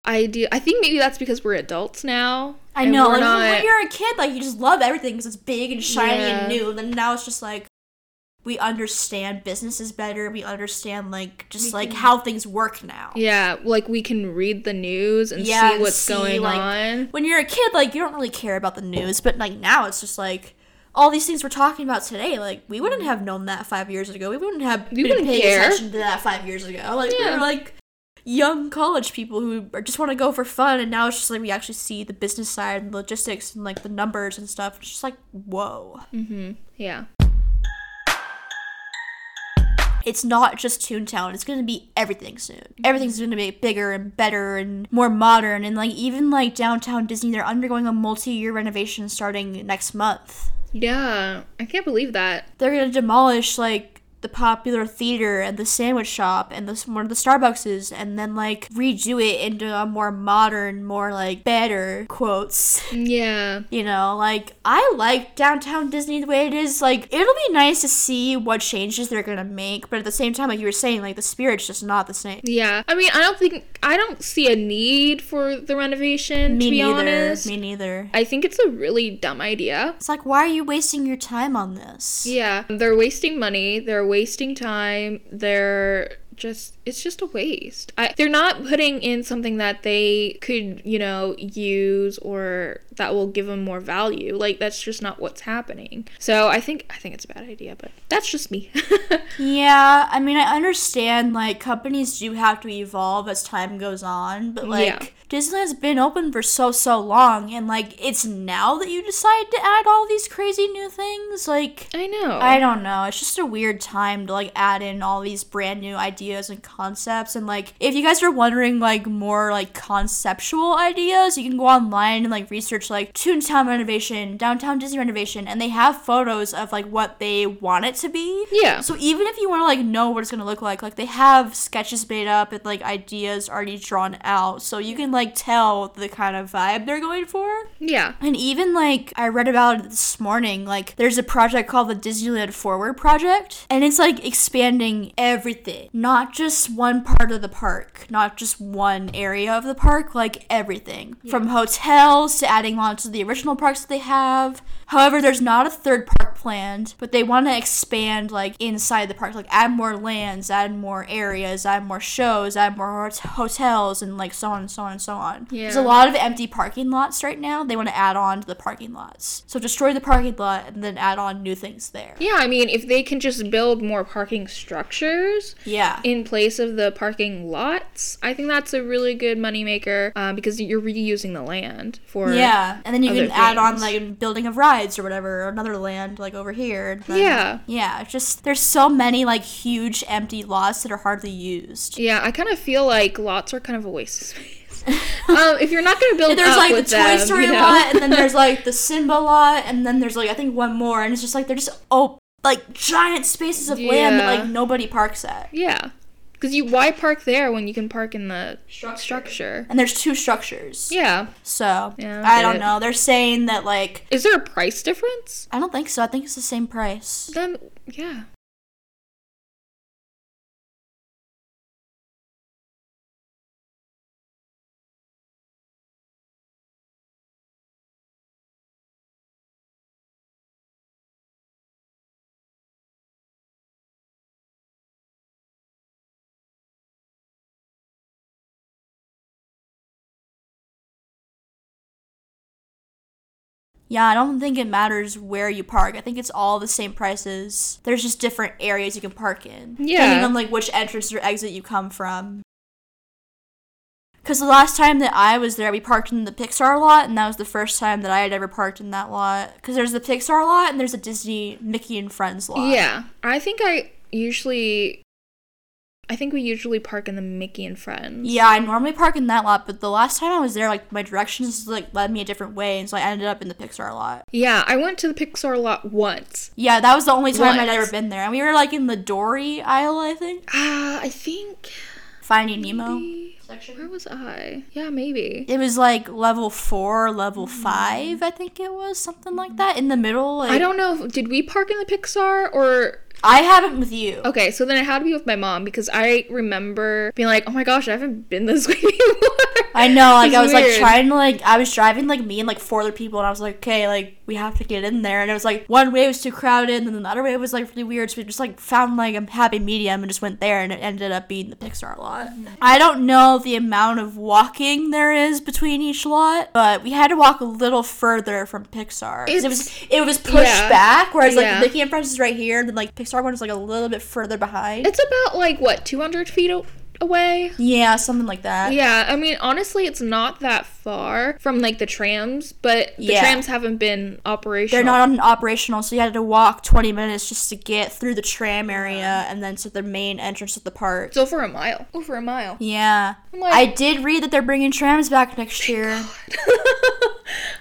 idea. I think maybe that's because we're adults now. I know. Like not- when you're a kid, like you just love everything because it's big and shiny Yeah. and new. And then now it's just like we understand businesses better. We understand like just We like can- how things work now. Yeah, like we can read the news and Yeah, see what's see, going like, on. When you're a kid, like you don't really care about the news, but like now it's just like all these things we're talking about today. Like we wouldn't have known that five years ago. We wouldn't have We been wouldn't paying care. attention to that five years ago. Like we Yeah. were like young college people who are, just want to go for fun, and now it's just like we actually see the business side and logistics and like the numbers and stuff. It's just like whoa. Mm-hmm. Yeah. It's not just Toontown. It's gonna be everything soon. Mm-hmm. Everything's gonna be bigger and better and more modern. And like even like downtown Disney, they're undergoing a multi-year renovation starting next month. Yeah, I can't believe that. They're gonna demolish like the popular theater and the sandwich shop and the one of the Starbuckses, and then like redo it into a more modern, more like better quotes. Yeah. You know, like I like downtown Disney the way it is. Like it'll be nice to see what changes they're gonna make, but at the same time, like you were saying, like the spirit's just not the same. Yeah. I mean, I don't think I don't see a need for the renovation Me to be neither. honest. Me neither. I think it's a really dumb idea. It's like, why are you wasting your time on this? Yeah, they're wasting money, they're wasting time, they're just it's just a waste. I, they're not putting in something that they could, you know, use or that will give them more value. Like that's just not what's happening. So I think I think it's a bad idea, but that's just me. Yeah, I mean, I understand like companies do have to evolve as time goes on, but like Yeah. Disneyland's been open for so so long, and like it's now that you decide to add all these crazy new things. Like I know. I don't know, it's just a weird time to like add in all these brand new ideas and concepts. And like, if you guys are wondering like more like conceptual ideas, you can go online and like research like Toontown renovation, downtown Disney renovation, and they have photos of like what they want it to be. yeah. So even if you want to like know what it's gonna look like, like they have sketches made up and like ideas already drawn out, so you can like tell the kind of vibe they're going for. Yeah. And even like I read about it this morning, like there's a project called the Disneyland Forward Project, and it's like expanding everything, not just one part of the park, not just one area of the park, like everything from hotels to adding on to the original parks that they have. However, there's not a third park planned, but they want to expand like inside the park, like add more lands, add more areas, add more shows, add more hot- hotels, and like so on and so on and so on. Yeah. There's a lot of empty parking lots right now. They want to add on to the parking lots. So destroy the parking lot and then add on new things there. Yeah, I mean, if they can just build more parking structures Yeah. in place of the parking lots, I think that's a really good moneymaker uh, because you're reusing the land for. Yeah, and then you can add on like building of rides or whatever, or another land like over here. then- Yeah. yeah. It's just there's so many like huge empty lots that are hardly used. Yeah, I kind of feel like lots are kind of a waste of space. um, if you're not going to build There's like the Toy them, Story you know? lot, and then there's like the Simba lot, and then there's like I think one more, and it's just like they're just oh like giant spaces of land that like nobody parks at. Yeah, because you why park there when you can park in the Structure. structure? And there's two structures. Yeah. So Yeah, I I don't it. know. They're saying that like Is there a price difference? I don't think so. I think it's the same price. Then yeah. Yeah, I don't think it matters where you park. I think it's all the same prices. There's just different areas you can park in. Yeah. Depending on like which entrance or exit you come from. Cause the last time that I was there, we parked in the Pixar lot, and that was the first time that I had ever parked in that lot. Cause there's the Pixar lot and there's a Disney Mickey and Friends lot. Yeah. I think I usually I think we usually park in the Mickey and Friends. Yeah, I normally park in that lot, but the last time I was there, like my directions like led me a different way, and so I ended up in the Pixar lot. Yeah, I went to the Pixar lot once. Yeah, that was the only time I'd ever been there, and we were like in the Dory aisle, I think. Ah, I think Finding Nemo. Where was I? Yeah, maybe. It was like level four, level five, I think it was something like that. In the middle, like, I don't know. If, did we park in the Pixar or I haven't with you. Okay, so then it had to be with my mom because I remember being like, "Oh my gosh, I haven't been this way before." I know, like I was like trying to like I was driving like me and like four other people, and I was like, okay, like we have to get in there, and it was like one way was too crowded, and then the other way was like really weird, so we just like found like a happy medium and just went there, and it ended up being the Pixar lot. Mm-hmm. I don't know the amount of walking there is between each lot, but we had to walk a little further from Pixar. It was it was pushed yeah. back, whereas like Yeah. Mickey and Friends is right here, and then like Pixar one is like a little bit further behind. It's about like what 200 feet a- away. yeah, something like that. Yeah, I mean, honestly, it's not that far from like the trams, but the Yeah. trams haven't been operational. They're not on operational, so you had to walk 20 minutes just to get through the tram area and then to the main entrance of the park. It's over a mile. Over a mile. Yeah. Like- I did read that they're bringing trams back next year.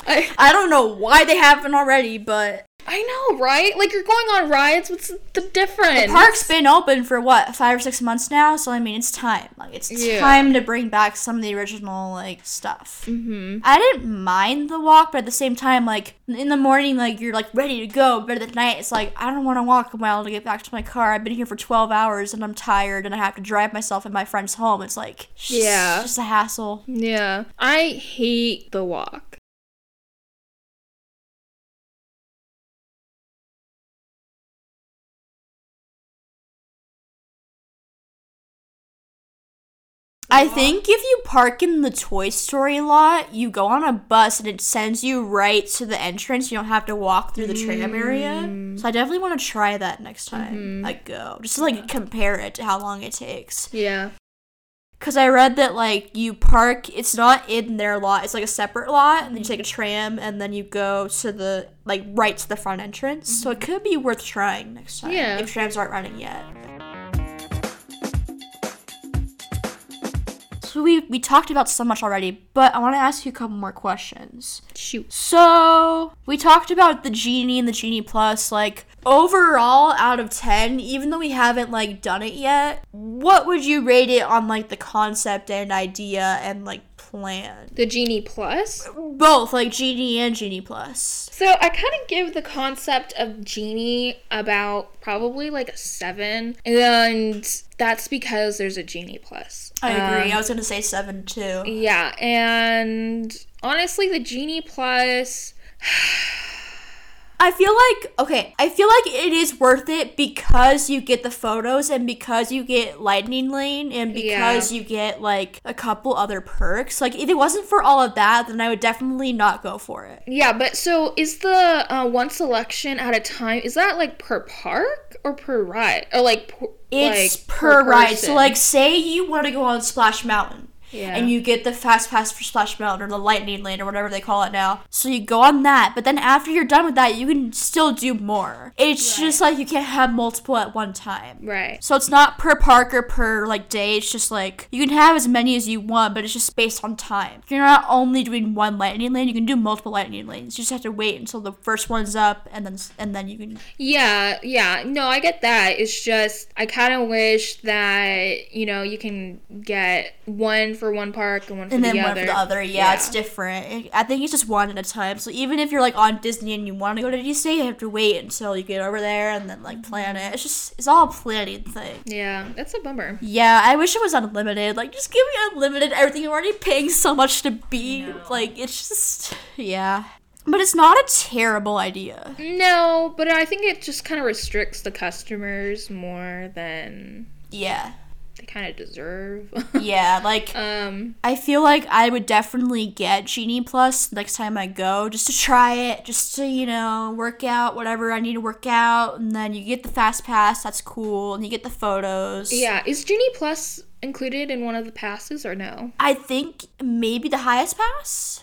I I don't know why they haven't already, but I know, right? Like you're going on rides. What's the difference? the park's been open for what, five or six months now, so I mean, it's time. Like, it's Yeah. time to bring back some of the original, like, stuff. Mm-hmm. I didn't mind the walk, but at the same time, like in the morning, like you're like ready to go, but at night, it's like I don't want to walk a mile to get back to my car. I've been here for twelve hours and I'm tired, and I have to drive myself and my friends home. It's like just, Yeah. just a hassle. Yeah, I hate the walk. I think if you park in the Toy Story lot, you go on a bus and it sends you right to the entrance. You don't have to walk through the tram area. Mm-hmm. So I definitely want to try that next time mm-hmm. I go, just to like compare it to how long it takes. Yeah. Cause I read that like you park, it's not in their lot. It's like a separate lot, and then you take a mm-hmm. tram, and then you go to the like right to the front entrance. So it could be worth trying next time. Yeah. If trams aren't running yet. So we we talked about so much already, but I want to ask you a couple more questions. Shoot. So we talked about the genie and the genie plus. Like overall, out of ten, even though we haven't like done it yet, what would you rate it on like the concept and idea and like plan? The Genie Plus. Both like genie and genie plus. So I kind of give the concept of Genie about probably like a seven, and that's because there's a Genie Plus. I agree. Um, I was gonna say seven too. Yeah, and honestly, the Genie Plus. I feel like okay, I feel like it is worth it because you get the photos and because you get lightning lane and because you get like a couple other perks. Like if it wasn't for all of that, then I would definitely not go for it. Yeah, but so is the uh, one selection at a time? Is that like per park or per ride or like? Per, It's like, per, ride. So like say you want to go on Splash Mountain. Yeah. And you get the fast pass for Splash Mountain or the Lightning Lane or whatever they call it now. So you go on that, but then after you're done with that, you can still do more. It's just like you can't have multiple at one time. right. So it's not per park or per like day. It's just like you can have as many as you want, but it's just based on time. You're not only doing one lightning lane; you can do multiple lightning lanes. You just have to wait until the first one's up, and then and then you can. Yeah, yeah. No, I get that. It's just I kind of wish that you know you can get one for one park and one for And the then one for the other. Yeah, it's different. I think it's just one at a time. So even if you're like on Disney and you want to go to Disney, you have to wait until you get over there and then like plan it. It's just it's all a planning thing. Yeah, that's a bummer. Yeah, I wish it was unlimited. Like, just give me unlimited everything. I'm already paying so much to be. Like, it's just. Yeah. But it's not a terrible idea. No, but I think it just kind of restricts the customers more than Yeah. Kind of deserve. Yeah, like um, I feel like I would definitely get Genie Plus next time I go, just to try it, just to you know work out whatever I need to work out, and then you get the fast pass. That's cool, and you get the photos. yeah, is Genie Plus included in one of the passes or no? I think maybe the highest pass.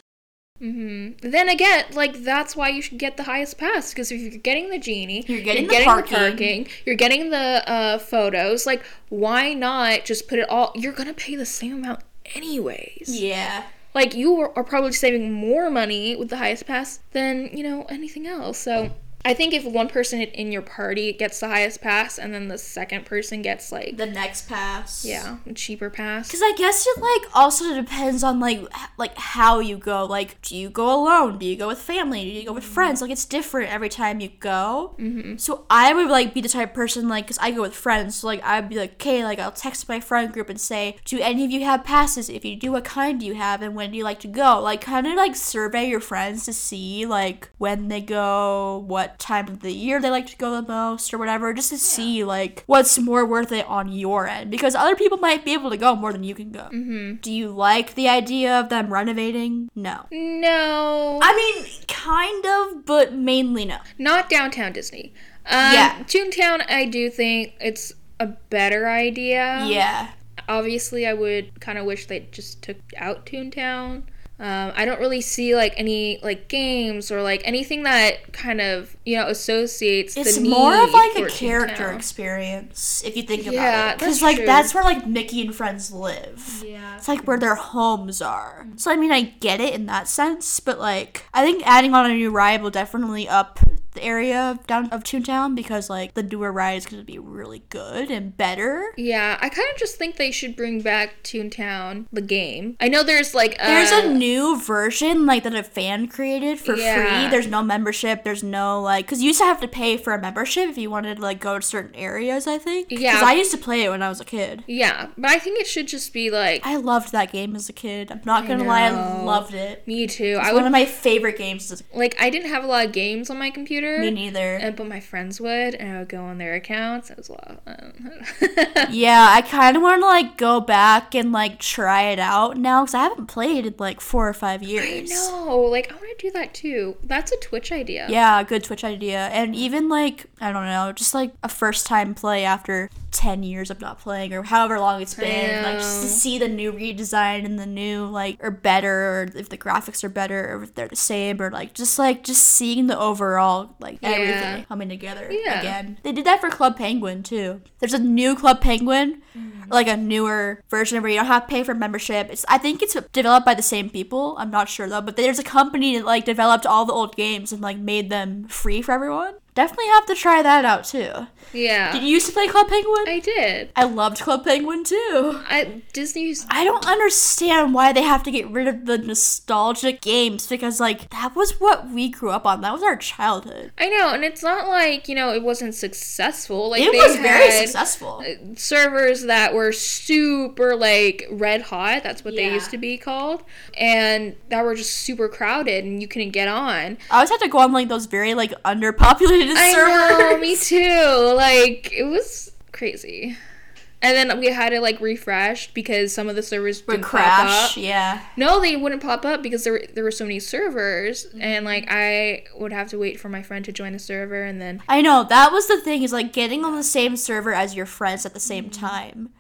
Hmm Then again, like that's why you should get the highest pass because if you're getting the genie, You're getting the parking. parking, you're getting the uh, photos. Like, why not just put it all? You're gonna pay the same amount anyways. Yeah. Like you are probably saving more money with the highest pass than you know anything else. So I think if one person in your party gets the highest pass and then the second person gets like The next pass. yeah a cheaper pass. Because I guess it like also depends on like like how you go. Like, do you go alone? Do you go with family? Do you go with friends? Like, it's different every time you go. Mm-hmm. So I would like be the type of person like, because I go with friends. So like I'd be like, okay, like I'll text my friend group and say, do any of you have passes? If you do, what kind do you have, and when do you like to go? Like, kind of like survey your friends to see like when they go, what time of the year they like to go the most, or whatever, just to see like what's more worth it on your end. Because other people might be able to go more than you can go. Mm-hmm. Do you like the idea of them renovating? No. No, I mean, kind of, but mainly no. not downtown Disney. Um, Yeah. Toontown. I do think it's a better idea. Yeah. obviously I would kind of wish they just took out Toontown. Um, I don't really see like any like games or like anything that kind of you know associates. It's the more of like a character experience if you think about Yeah, it. Because like true. that's where like Mickey and friends live. Yeah. It's like where their homes are. So I mean I get it in that sense, but like I think adding on a new ride will definitely up the area of down of Toontown because like the newer ride is gonna be really good and better. Yeah, I kind of just think they should bring back Toontown the game. I know there's like a, There's a new version like that a fan created for Yeah. free. There's no membership. There's no like because you used to have to pay for a membership if you wanted to like go to certain areas. I think. Yeah. Because I used to play it when I was a kid. yeah, but I think it should just be like I loved that game as a kid. I'm not gonna lie, I loved it. me too. It's I one would of my favorite games. Like I didn't have a lot of games on my computer. Me neither. uh, but my friends would, and I would go on their accounts. It was a lot. Of fun. Yeah, I kind of want to like go back and like try it out now because I haven't played in like four or five years. I know. Like I want to do that too. That's a Twitch idea. Yeah, good Twitch idea. And even like, I don't know, just like a first time play after 10 years of not playing or however long it's been. Like, just to see the new redesign and the new, like, or better, or if the graphics are better, or if they're the same, or like, just like, just seeing the overall, like, Yeah. everything coming together Yeah. again. They did that for Club Penguin too. There's a new Club Penguin, Mm. like a newer version where you don't have to pay for membership. It's, I think it's developed by the same people. I'm not sure though, but there's a company that like developed all the old games and like made them free for everyone. Definitely have to try that out too. Yeah. Did you used to play Club Penguin? I did. I loved Club Penguin too. I Disney's I don't understand why they have to get rid of the nostalgic games because like that was what we grew up on. That was our childhood. I know, and it's not like, you know, it wasn't successful. Like It was very successful. Uh, servers that were super like red hot, that's what they used to be called, and that were just super crowded and you couldn't get on. I always had to go on like those very like underpopulated I servers. know, me too. Like it was crazy. And then we had it like refreshed because some of the servers Would crash, pop up. yeah. No, they wouldn't pop up because there were, there were so many servers, Mm-hmm. and like I would have to wait for my friend to join the server, and then I know that was the thing is like getting on the same server as your friends at the same time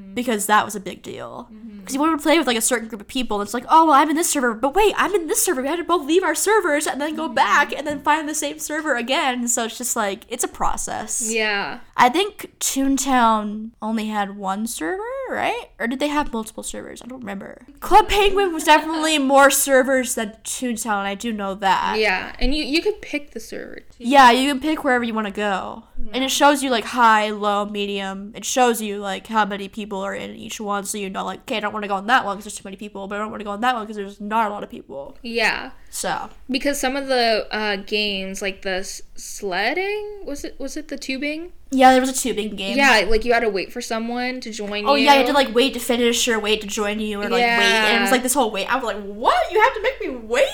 Mm-hmm. because that was a big deal. Mm-hmm. Because you want to play with like a certain group of people, and it's like, oh well, I'm in this server, but wait, I'm in this server. We had to both leave our servers and then go mm-hmm. back and then find the same server again. So it's just like it's a process. yeah, I think Toontown only had one server, right? Or did they have multiple servers? I don't remember. Club Penguin was definitely more servers than Toontown. I do know that. yeah, and you you could pick the server. too. Yeah, you can pick wherever you want to go. And it shows you like high, low, medium. It shows you like how many people are in each one so you know like, okay, I don't want to go on that one because there's too many people, but I don't want to go on that one because there's not a lot of people. Yeah, So, because some of the uh, games like the sledding was it was it the tubing? yeah, there was a tubing game. Yeah, like you had to wait for someone to join you. Oh you. yeah, you had to like wait to finish or wait to join you or like wait. And it was like this whole wait. I was like, what? You have to make me wait?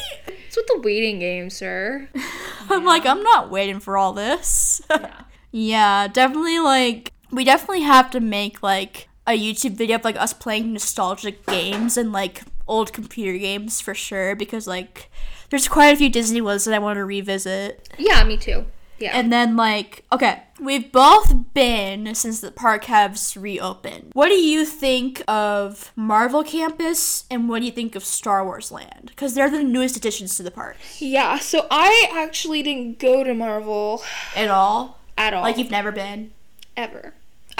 It's with the waiting game, sir. I'm like, I'm not waiting for all this. yeah. yeah, definitely like we definitely have to make like a YouTube video of like us playing nostalgic games and like old computer games for sure because like there's quite a few Disney ones that I want to revisit. Yeah, me too. Yeah. And then like okay, we've both been since the park has reopened. What do you think of Marvel Campus and what do you think of Star Wars Land? Because they're the newest additions to the park. yeah, so I actually didn't go to Marvel At all? at all. Like you've never been. ever.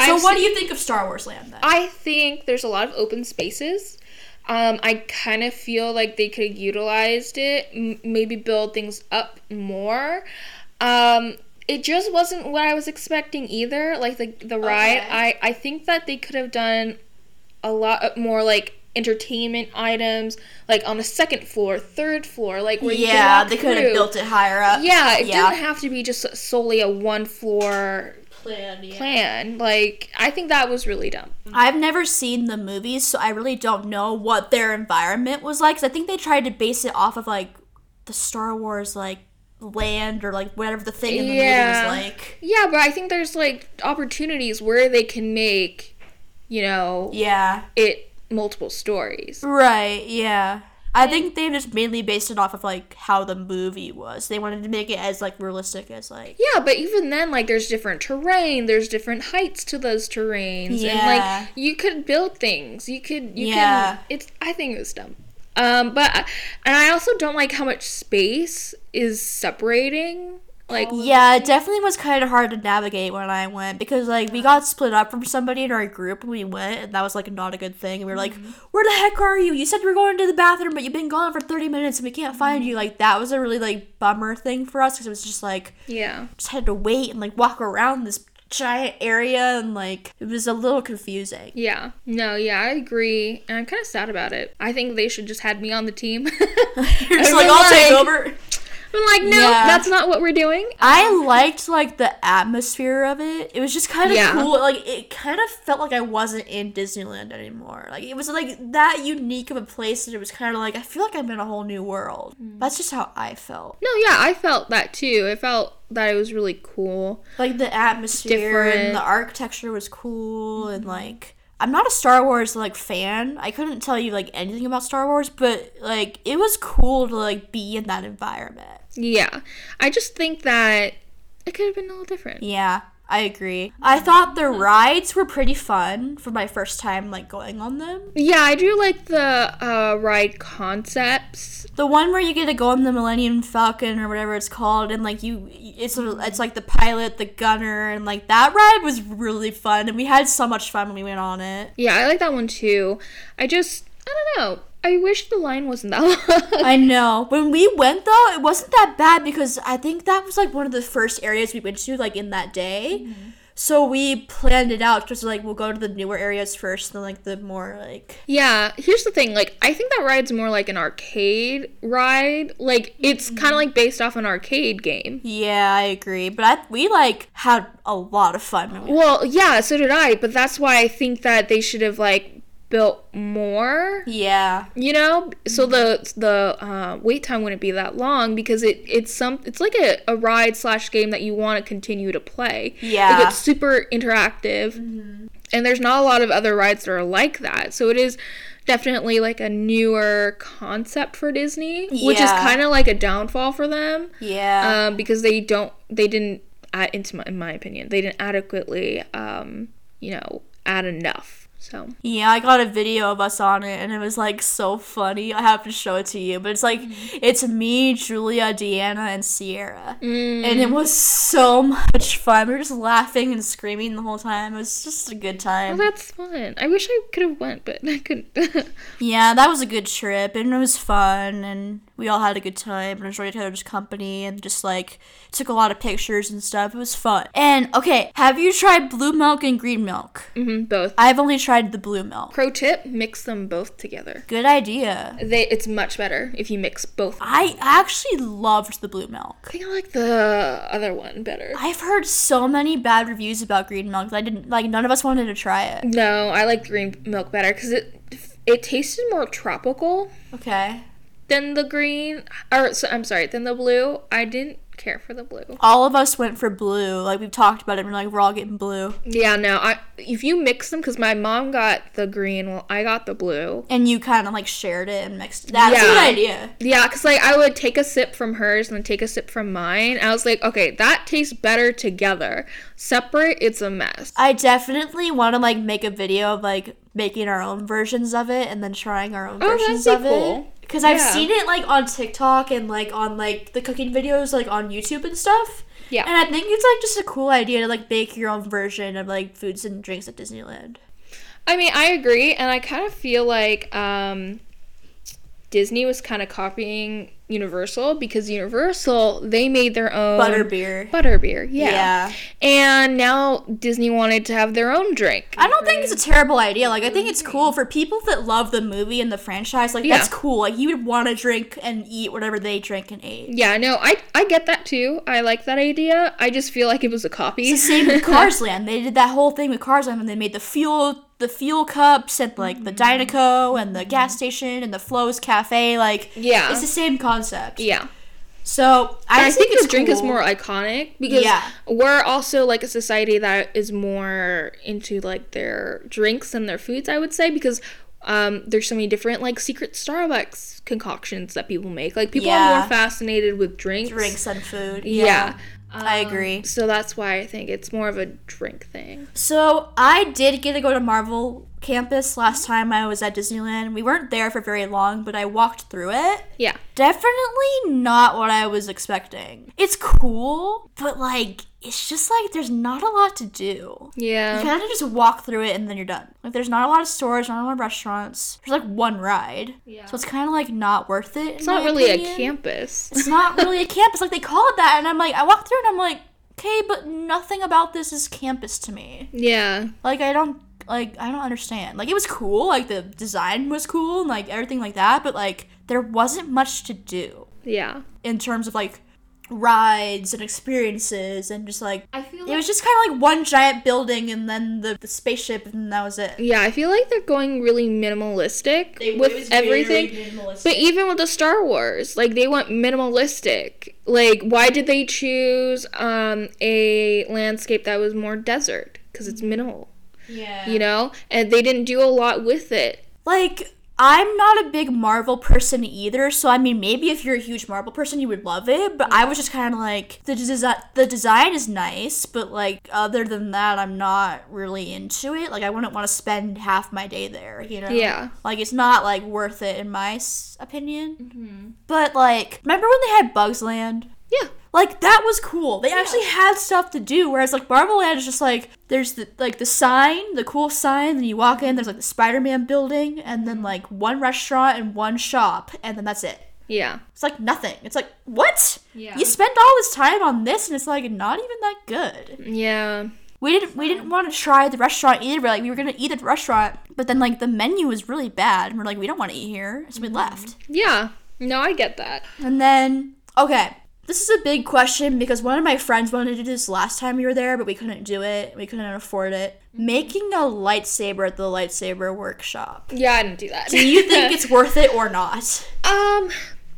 So I've what do you think of Star Wars Land then? I think there's a lot of open spaces. Um, I kind of feel like they could have utilized it, m- maybe build things up more. Um, it just wasn't what I was expecting either. Like the the ride, Okay. I I think that they could have done a lot more like entertainment items, like on the second floor, third floor, like where yeah, they could have built it higher up. Yeah, it Yeah. didn't have to be just solely a one floor Plan, yeah. plan. Like I think that was really dumb. Mm-hmm. I've never seen the movies, so I really don't know what their environment was like. 'cause I think they tried to base it off of like the Star Wars like land or like whatever the thing in the Yeah. movie was like. Yeah, but I think there's like opportunities where they can make, you know, Yeah. it multiple stories. Right. Yeah. I think they just mainly based it off of like how the movie was. They wanted to make it as like realistic as like. Yeah, but even then, like, there's different terrain. There's different heights to those terrains, Yeah. and like you could build things. You could, you Yeah. can. It's. I think it was dumb. Um, but and I also don't like how much space is separating. Like, Yeah, it definitely was kind of hard to navigate when I went because like we got split up from somebody in our group when we went, and that was like not a good thing. And we were like, mm-hmm. "Where the heck are you? You said you were going to the bathroom, but you've been gone for thirty minutes, and we can't find mm-hmm. you." Like that was a really like bummer thing for us because it was just like yeah, just had to wait and like walk around this giant area, and like it was a little confusing. yeah, no, yeah, I agree, and I'm kind of sad about it. I think they should just had me on the team. You're just like, "I'll take like- over." I'm like, no, Yeah. that's not what we're doing. I liked like the atmosphere of it. It was just kind of Yeah. cool. Like it kind of felt like I wasn't in Disneyland anymore. Like it was like that unique of a place that it was kind of like I feel like I'm in a whole new world. Mm. That's just how I felt. No, yeah, I felt that too. I felt that it was really cool. Like the atmosphere Different. and the architecture was cool and mm-hmm. like I'm not a Star Wars like fan. I couldn't tell you like anything about Star Wars, but like it was cool to like be in that environment. Yeah, I just think that it could have been a little different. Yeah, I agree. I thought the rides were pretty fun for my first time like going on them. Yeah, I do like the uh, ride concepts. The one where you get to go on the Millennium Falcon or whatever it's called, and like you, it's it's like the pilot, the gunner, and like that ride was really fun, and we had so much fun when we went on it. Yeah, I like that one too. I just, I don't know. I wish the line wasn't that long. I know. When we went though, it wasn't that bad because I think that was like one of the first areas we went to like in that day. Mm-hmm. So we planned it out just like we'll go to the newer areas first, then like the more like yeah, here's the thing. Like, I think that ride's more like an arcade ride. Like, it's kind of mm-hmm. like based off an arcade game. yeah, I agree. But I we like had a lot of fun. When we Well, yeah, so did I. But that's why I think that they should have like built more. yeah, you know so the the uh, wait time wouldn't be that long because it it's some it's like a, a ride slash game that you want to continue to play Yeah. like it's super interactive and there's not a lot of other rides that are like that so it is definitely like a newer concept for disney which is kind of like a downfall for them yeah. um, because they don't they didn't add into my, in my opinion they didn't adequately um, you know add enough so Yeah, I got a video of us on it and it was like so funny. I have to show it to you, but it's like it's me, Julia, Deanna, and Sierra. Mm. And it was so much fun. We were just laughing and screaming the whole time. It was just a good Well, time. that's fun. I wish I could have went, but I couldn't. Yeah, that was a good trip and it was fun and we all had a good time and enjoyed each other's company and just like took a lot of pictures and stuff. It was fun. And okay, have you tried blue milk and green milk? hmm both. I've only tried the blue milk. Pro tip: mix them both together. Good idea. They it's much better if you mix both. I actually loved the blue milk. I think I like the other one better. I've heard so many bad reviews about green milk that I didn't like. None of us wanted to try it. No, I like green milk better because it it tasted more tropical Okay. Than the green. Or so, I'm sorry, than the blue. I didn't care for the blue. All of us went for blue. Like we've talked about it. We're like we're all getting blue. Yeah, no. I if you mix them, because my mom got the green, well, I got the blue. And you kind of like shared it and mixed. That's a good idea. Yeah, because like I would take a sip from hers and then take a sip from mine. I was like, okay, that tastes better together. Separate, it's a mess. I definitely want to like make a video of like making our own versions of it and then trying our own Oh, versions be of cool. it. Because I've Yeah. seen it like on TikTok and like on like the cooking videos like on YouTube and stuff. Yeah. And I think it's like just a cool idea to like bake your own version of like foods and drinks at Disneyland. I mean, I agree, and I kind of feel like um, Disney was kind of copying Universal because Universal they made their own Butterbeer. Butterbeer, yeah. Yeah. And now Disney wanted to have their own drink. I don't think it's a terrible idea. Like I think it's cool for people that love the movie and the franchise. Like Yeah. that's cool. Like you would want to drink and eat whatever they drink and ate. Yeah, no, I I get that too. I like that idea. I just feel like it was a copy. It's the same with Cars Land. They did that whole thing with Cars Land when they made the fuel the fuel cups and like the mm-hmm. Dinoco and the gas mm-hmm. station and the Flo's Cafe. Like Yeah. it's the same concept. yeah. So I, I, think, think, it's the drink is more iconic because Yeah. we're also like a society that is more into like their drinks and their foods. I would say because um, there's so many different like secret Starbucks concoctions that people make. Like people are more fascinated with drinks. drinks and food. Yeah. I Um, agree. So that's why I think it's more of a drink thing. So I did get to go to Marvel campus last time I was at Disneyland. We weren't there for very long, but I walked through it. Yeah. Definitely not what I was expecting. It's cool, but like it's just like there's not a lot to do. Yeah. You kind of just walk through it and then you're done. Like there's not a lot of stores, not a lot of restaurants. There's like one ride, Yeah. so it's kind of like not worth it. It's not really a campus. It's not really a campus. Like they call it that, and I'm like, I walk through and I'm like, okay, but nothing about this is campus to me. yeah. Like I don't like I don't understand. Like it was cool, like the design was cool and like everything like that, but like there wasn't much to do Yeah. in terms of like rides and experiences and just like I feel it was just kind of like one giant building and then the, the spaceship and that was it. Yeah, I feel like they're going really minimalistic They- with everything. minimalistic. But even with the Star Wars, like they went minimalistic. Like why did they choose um a landscape that was more desert? Cuz it's minimal, yeah. you know? And they didn't do a lot with it. Like I'm not a big Marvel person either, so I mean maybe if you're a huge Marvel person you would love it, but I was just kind of like the design the design is nice, but like other than that I'm not really into it. Like I wouldn't want to spend half my day there, you know. Yeah. Like it's not like worth it in my s- opinion. Mm-hmm. But like remember when they had Bugs Land? Yeah. Like that was cool. They actually had stuff to do. Whereas like Marvel Land is just like there's the like the sign, the cool sign, then you walk in, there's like the Spider-Man building, and then mm-hmm. like one restaurant and one shop, and then that's it. Yeah. It's like nothing. It's like what? Yeah. You spend all this time on this, and it's like not even that good. Yeah. We didn't we didn't want to try the restaurant either. Like we were gonna eat at the restaurant, but then like the menu was really bad, and we're like we don't want to eat here, so we mm-hmm. left. Yeah. No, I get that. And then, okay, this is a big question because one of my friends wanted to do this last time we were there, but we couldn't do it. We couldn't afford it. Making a lightsaber at the lightsaber workshop. Yeah, I didn't do that. Do you think it's worth it or not? Um,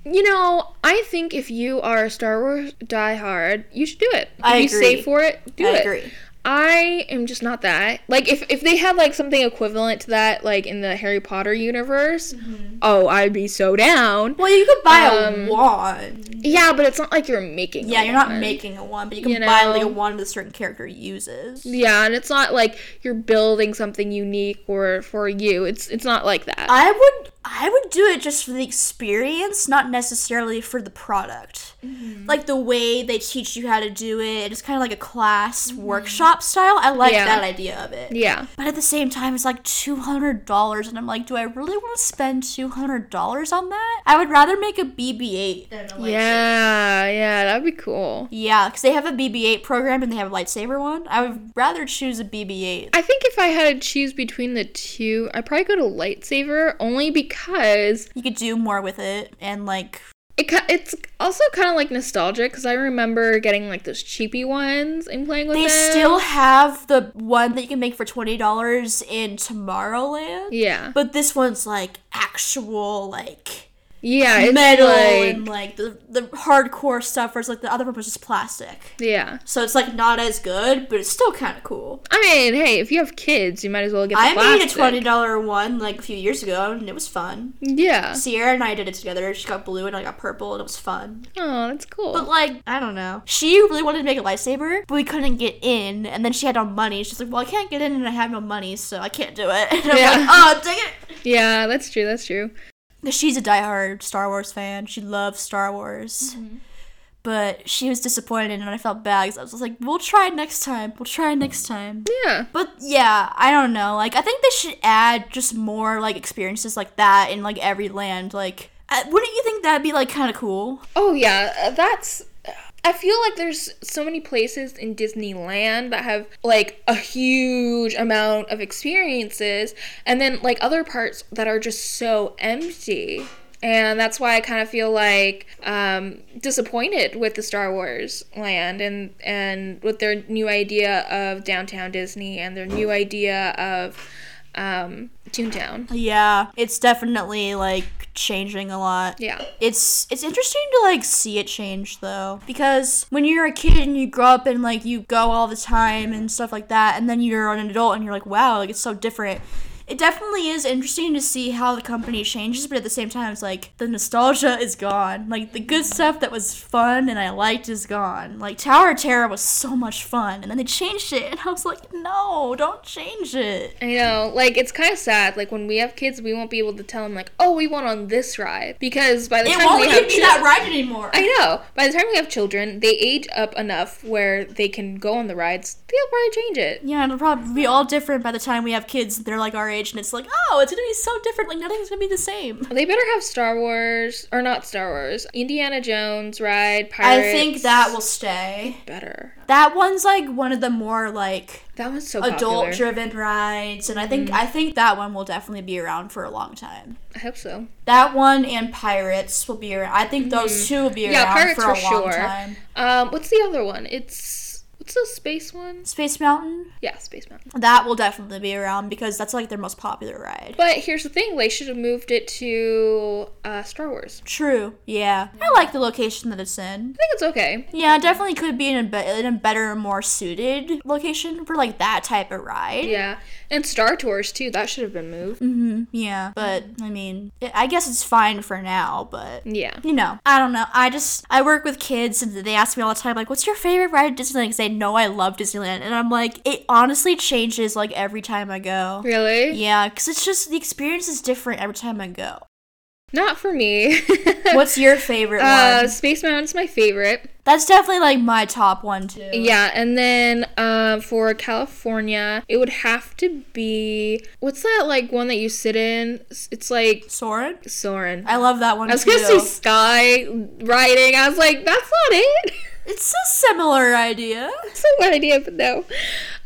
you know, I think if you are a Star Wars diehard, you should do it. If I you agree. save for it, do I it. agree. I am just not that. Like if if they had like something equivalent to that like in the Harry Potter universe, Mm-hmm. oh, I'd be so down. Well, you could buy Um, a wand. Yeah, but it's not like you're making Yeah, you're not making a wand, but you can You buy like a wand that a certain character uses. Yeah, and it's not like you're building something unique or for you. It's it's not like that. I would I would do it just for the experience, not necessarily for the product. Mm-hmm. Like the way they teach you how to do it, it's kind of like a class workshop style. I like Mm-hmm. Yeah. that idea of it. yeah. But at the same time, it's like two hundred dollars, and I'm like, do I really want to spend two hundred dollars on that? I would rather make a BB-8 than a lightsaber. Yeah, yeah, that'd be cool. Yeah, because they have a BB-8 program and they have a lightsaber one. I would rather choose a BB-8. I think if I had to choose between the two, I'd probably go to lightsaber only because You could do more with it, and like, it, it's also kind of like nostalgic because I remember getting like those cheapy ones and playing with they them. still have the one that you can make for twenty dollars in Tomorrowland. yeah But this one's like actual, like Yeah, it's metal like and like the the hardcore stuff. Whereas like the other one was just plastic. yeah. So it's like not as good, but it's still kind of cool. I mean, hey, if you have kids, you might as well get the I plastic. made a twenty dollar one like a few years ago, and it was fun. Yeah. Sierra and I did it together. She got blue and I got purple, and it was fun. Oh, that's cool. But like, I don't know. She really wanted to make a lightsaber, but we couldn't get in. And then she had no money. She's like, "Well, I can't get in, and I have no money, so I can't do it." And I'm Yeah. like, "Oh, dang it!" yeah, that's true. That's true. She's a diehard Star Wars fan. She loves Star Wars. But she was disappointed, and I felt bad because I was like, "We'll try next time. We'll try next time." Yeah. But yeah, I don't know. Like, I think they should add just more like experiences like that in like every land. Like, uh, wouldn't you think that'd be like kind of cool? Oh yeah, uh, that's. I feel like there's so many places in Disneyland that have like a huge amount of experiences, and then like other parts that are just so empty. And that's why I kind of feel like um, disappointed with the Star Wars land and and with their new idea of downtown Disney and their new idea of um, Toontown. Yeah, it's definitely like changing a lot. Yeah. It's it's interesting to like see it change though because when you're a kid and you grow up and like you go all the time and stuff like that and then you're an adult and you're like wow like it's so different. It definitely is interesting to see how the company changes, but at the same time, it's like the nostalgia is gone. Like the good stuff that was fun and I liked is gone. Like Tower of Terror was so much fun, and then they changed it, and I was like, no, don't change it. I know, like it's kind of sad. Like when we have kids, we won't be able to tell them like, "Oh, we went on this ride," because by the It time we have be chil- that ride anymore. I know. By the time we have children, they age up enough where they can go on the rides. They'll probably change it. Yeah, it'll probably be all different by the time we have kids. They're like our age, and it's like, oh, it's gonna be so different. Like nothing's gonna be the same. They better have Star Wars or not Star Wars. Indiana Jones ride. Pirates. I think that will stay. better. That one's like one of the more like That one's so adult-driven rides, and I think I think that one will definitely be around for a long time. I hope so. That one and Pirates will be around. I think those two will be Yeah, around Pirates for a for long sure. time. Um, what's the other one? It's what's the space one? Space Mountain, Yeah, Space Mountain. that will definitely be around because that's like their most popular ride. But here's the thing: they should have moved it to uh, Star Wars. True. Yeah, I like the location that it's in. I think it's okay. Yeah, it definitely could be in a, be- in a better, more suited location for like that type of ride. Yeah, and Star Tours too. That should have been moved. Mm-hmm. Yeah, but I mean, I- I guess it's fine for now. But Yeah. you know, I don't know. I just I work with kids and they ask me all the time like, "What's your favorite ride at Disneyland?" Because they know I love Disneyland, and I'm like, it honestly changes like every time I go. Really? Yeah, because it's just the experience is different every time I go. Not for me. What's your favorite uh, one? Space Mountain's my favorite. That's definitely like my top one too. Yeah, and then uh, for California, it would have to be what's that like one that you sit in? It's like Soarin'. Soarin'. I love that one I was too. gonna say sky riding. I was like, that's not it. It's a similar idea. Good idea, but no.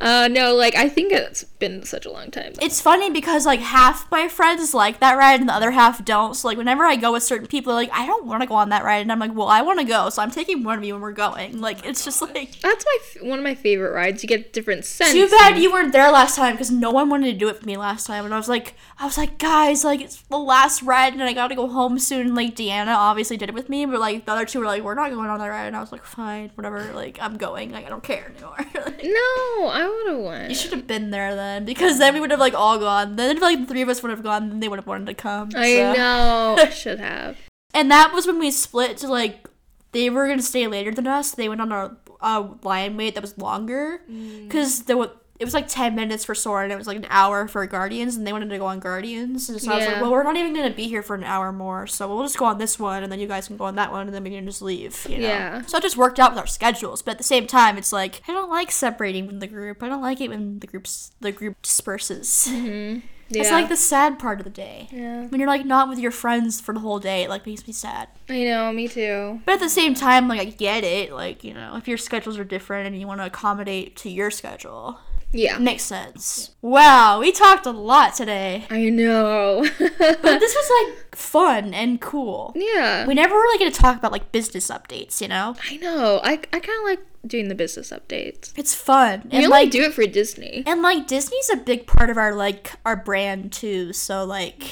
Uh, no, like I think it's been such a long time. It's funny because like half my friends like that ride and the other half don't. So like whenever I go with certain people, they're like I don't want to go on that ride, and I'm like, well, I want to go, so I'm taking one of you when we're going. Like it's just like That's my f- one of my favorite rides. You get different scents. too bad and- you weren't there last time because no one wanted to do it for me last time, and I was like, I was like, guys, like it's the last ride, and I got to go home soon. And, like Deanna obviously did it with me, but like the other two were like, we're not going on that ride, and I was like, fine, whatever, like I'm going, like I don't care anymore. Like, No, I would have went. You should have been there then, because then we would have like all gone. Then if like the three of us would have gone, then they would have wanted to come. I so. know. I should have. And that was when we split to like they were gonna stay later than us. They went on a, a lion wait that was longer mm. because there was it was like ten minutes for Sora and it was like an hour for Guardians, and they wanted to go on Guardians. And so I was like, well, we're not even gonna be here for an hour more, so we'll just go on this one, and then you guys can go on that one, and then we can just leave. You know? Yeah. So it just worked out with our schedules, but at the same time, it's like I don't like separating from the group. I don't like it when the groups the group disperses. Mm-hmm. Yeah. It's like the sad part of the day. Yeah. When you're like not with your friends for the whole day, it like makes me sad. I know. Me too. But at the same time, like I get it. Like you know, if your schedules are different and you want to accommodate to your schedule, Yeah. makes sense. Wow, we talked a lot today, I know. but this was like fun and cool. yeah. We never really get to talk about like business updates. You know, I know. I, I kind of like doing the business updates. it's fun We and like do it for Disney. and like Disney's a big part of our like our brand too. So like.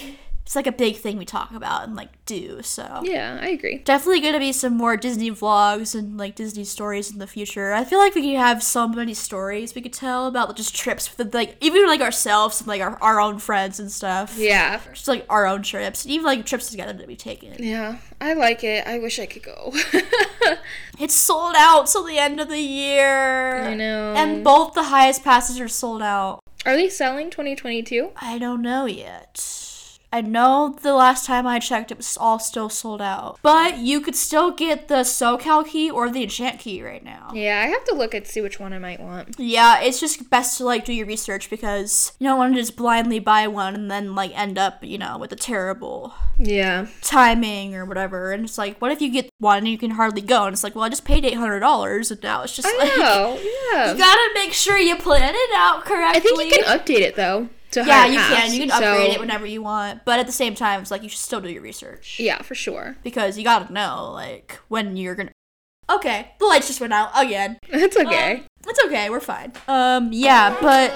It's like a big thing we talk about and like do. So Yeah, I agree. definitely gonna be some more Disney vlogs and like Disney stories in the future. I feel like we could have so many stories we could tell about like, just trips with like even like ourselves and like our, our own friends and stuff. Yeah. Just like our own trips, even like trips together that we've taken. Yeah, I like it. I wish I could go. It's sold out till the end of the year. I know. And both the highest passes are sold out. Are they selling 2022? I don't know yet. I know the last time I checked, it was all still sold out. But you could still get the SoCal key or the Enchant key right now. Yeah, I have to look and see which one I might want. Yeah, it's just best to like do your research because you don't want to just blindly buy one and then like end up, you know, with a terrible Yeah. timing or whatever. And it's like, what if you get one and you can hardly go? And it's like, well, I just paid eight hundred dollars and now it's just like know. Yeah. you gotta make sure you plan it out correctly. I think you can update it though to Yeah, you pass, can. You can upgrade so- it whenever you want, but at the same time, it's like you should still do your research Yeah, for sure. because you gotta know like when you're gonna. Okay, the lights just went out again. It's okay. It's okay, we're fine. Um, yeah, but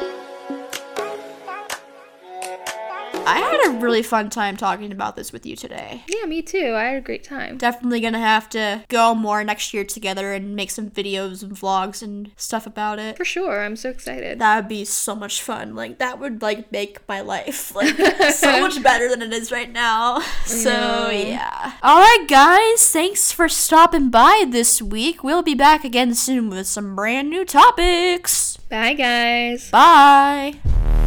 I had a really fun time talking about this with you today. yeah, me too. I had a great time. Definitely gonna have to go more next year together and make some videos and vlogs and stuff about it. For sure. I'm so excited. That would be so much fun. Like that would like make my life like so much better than it is right now. So yeah. All right, guys. Thanks for stopping by this week. We'll be back again soon with some brand new topics. Bye, guys. Bye.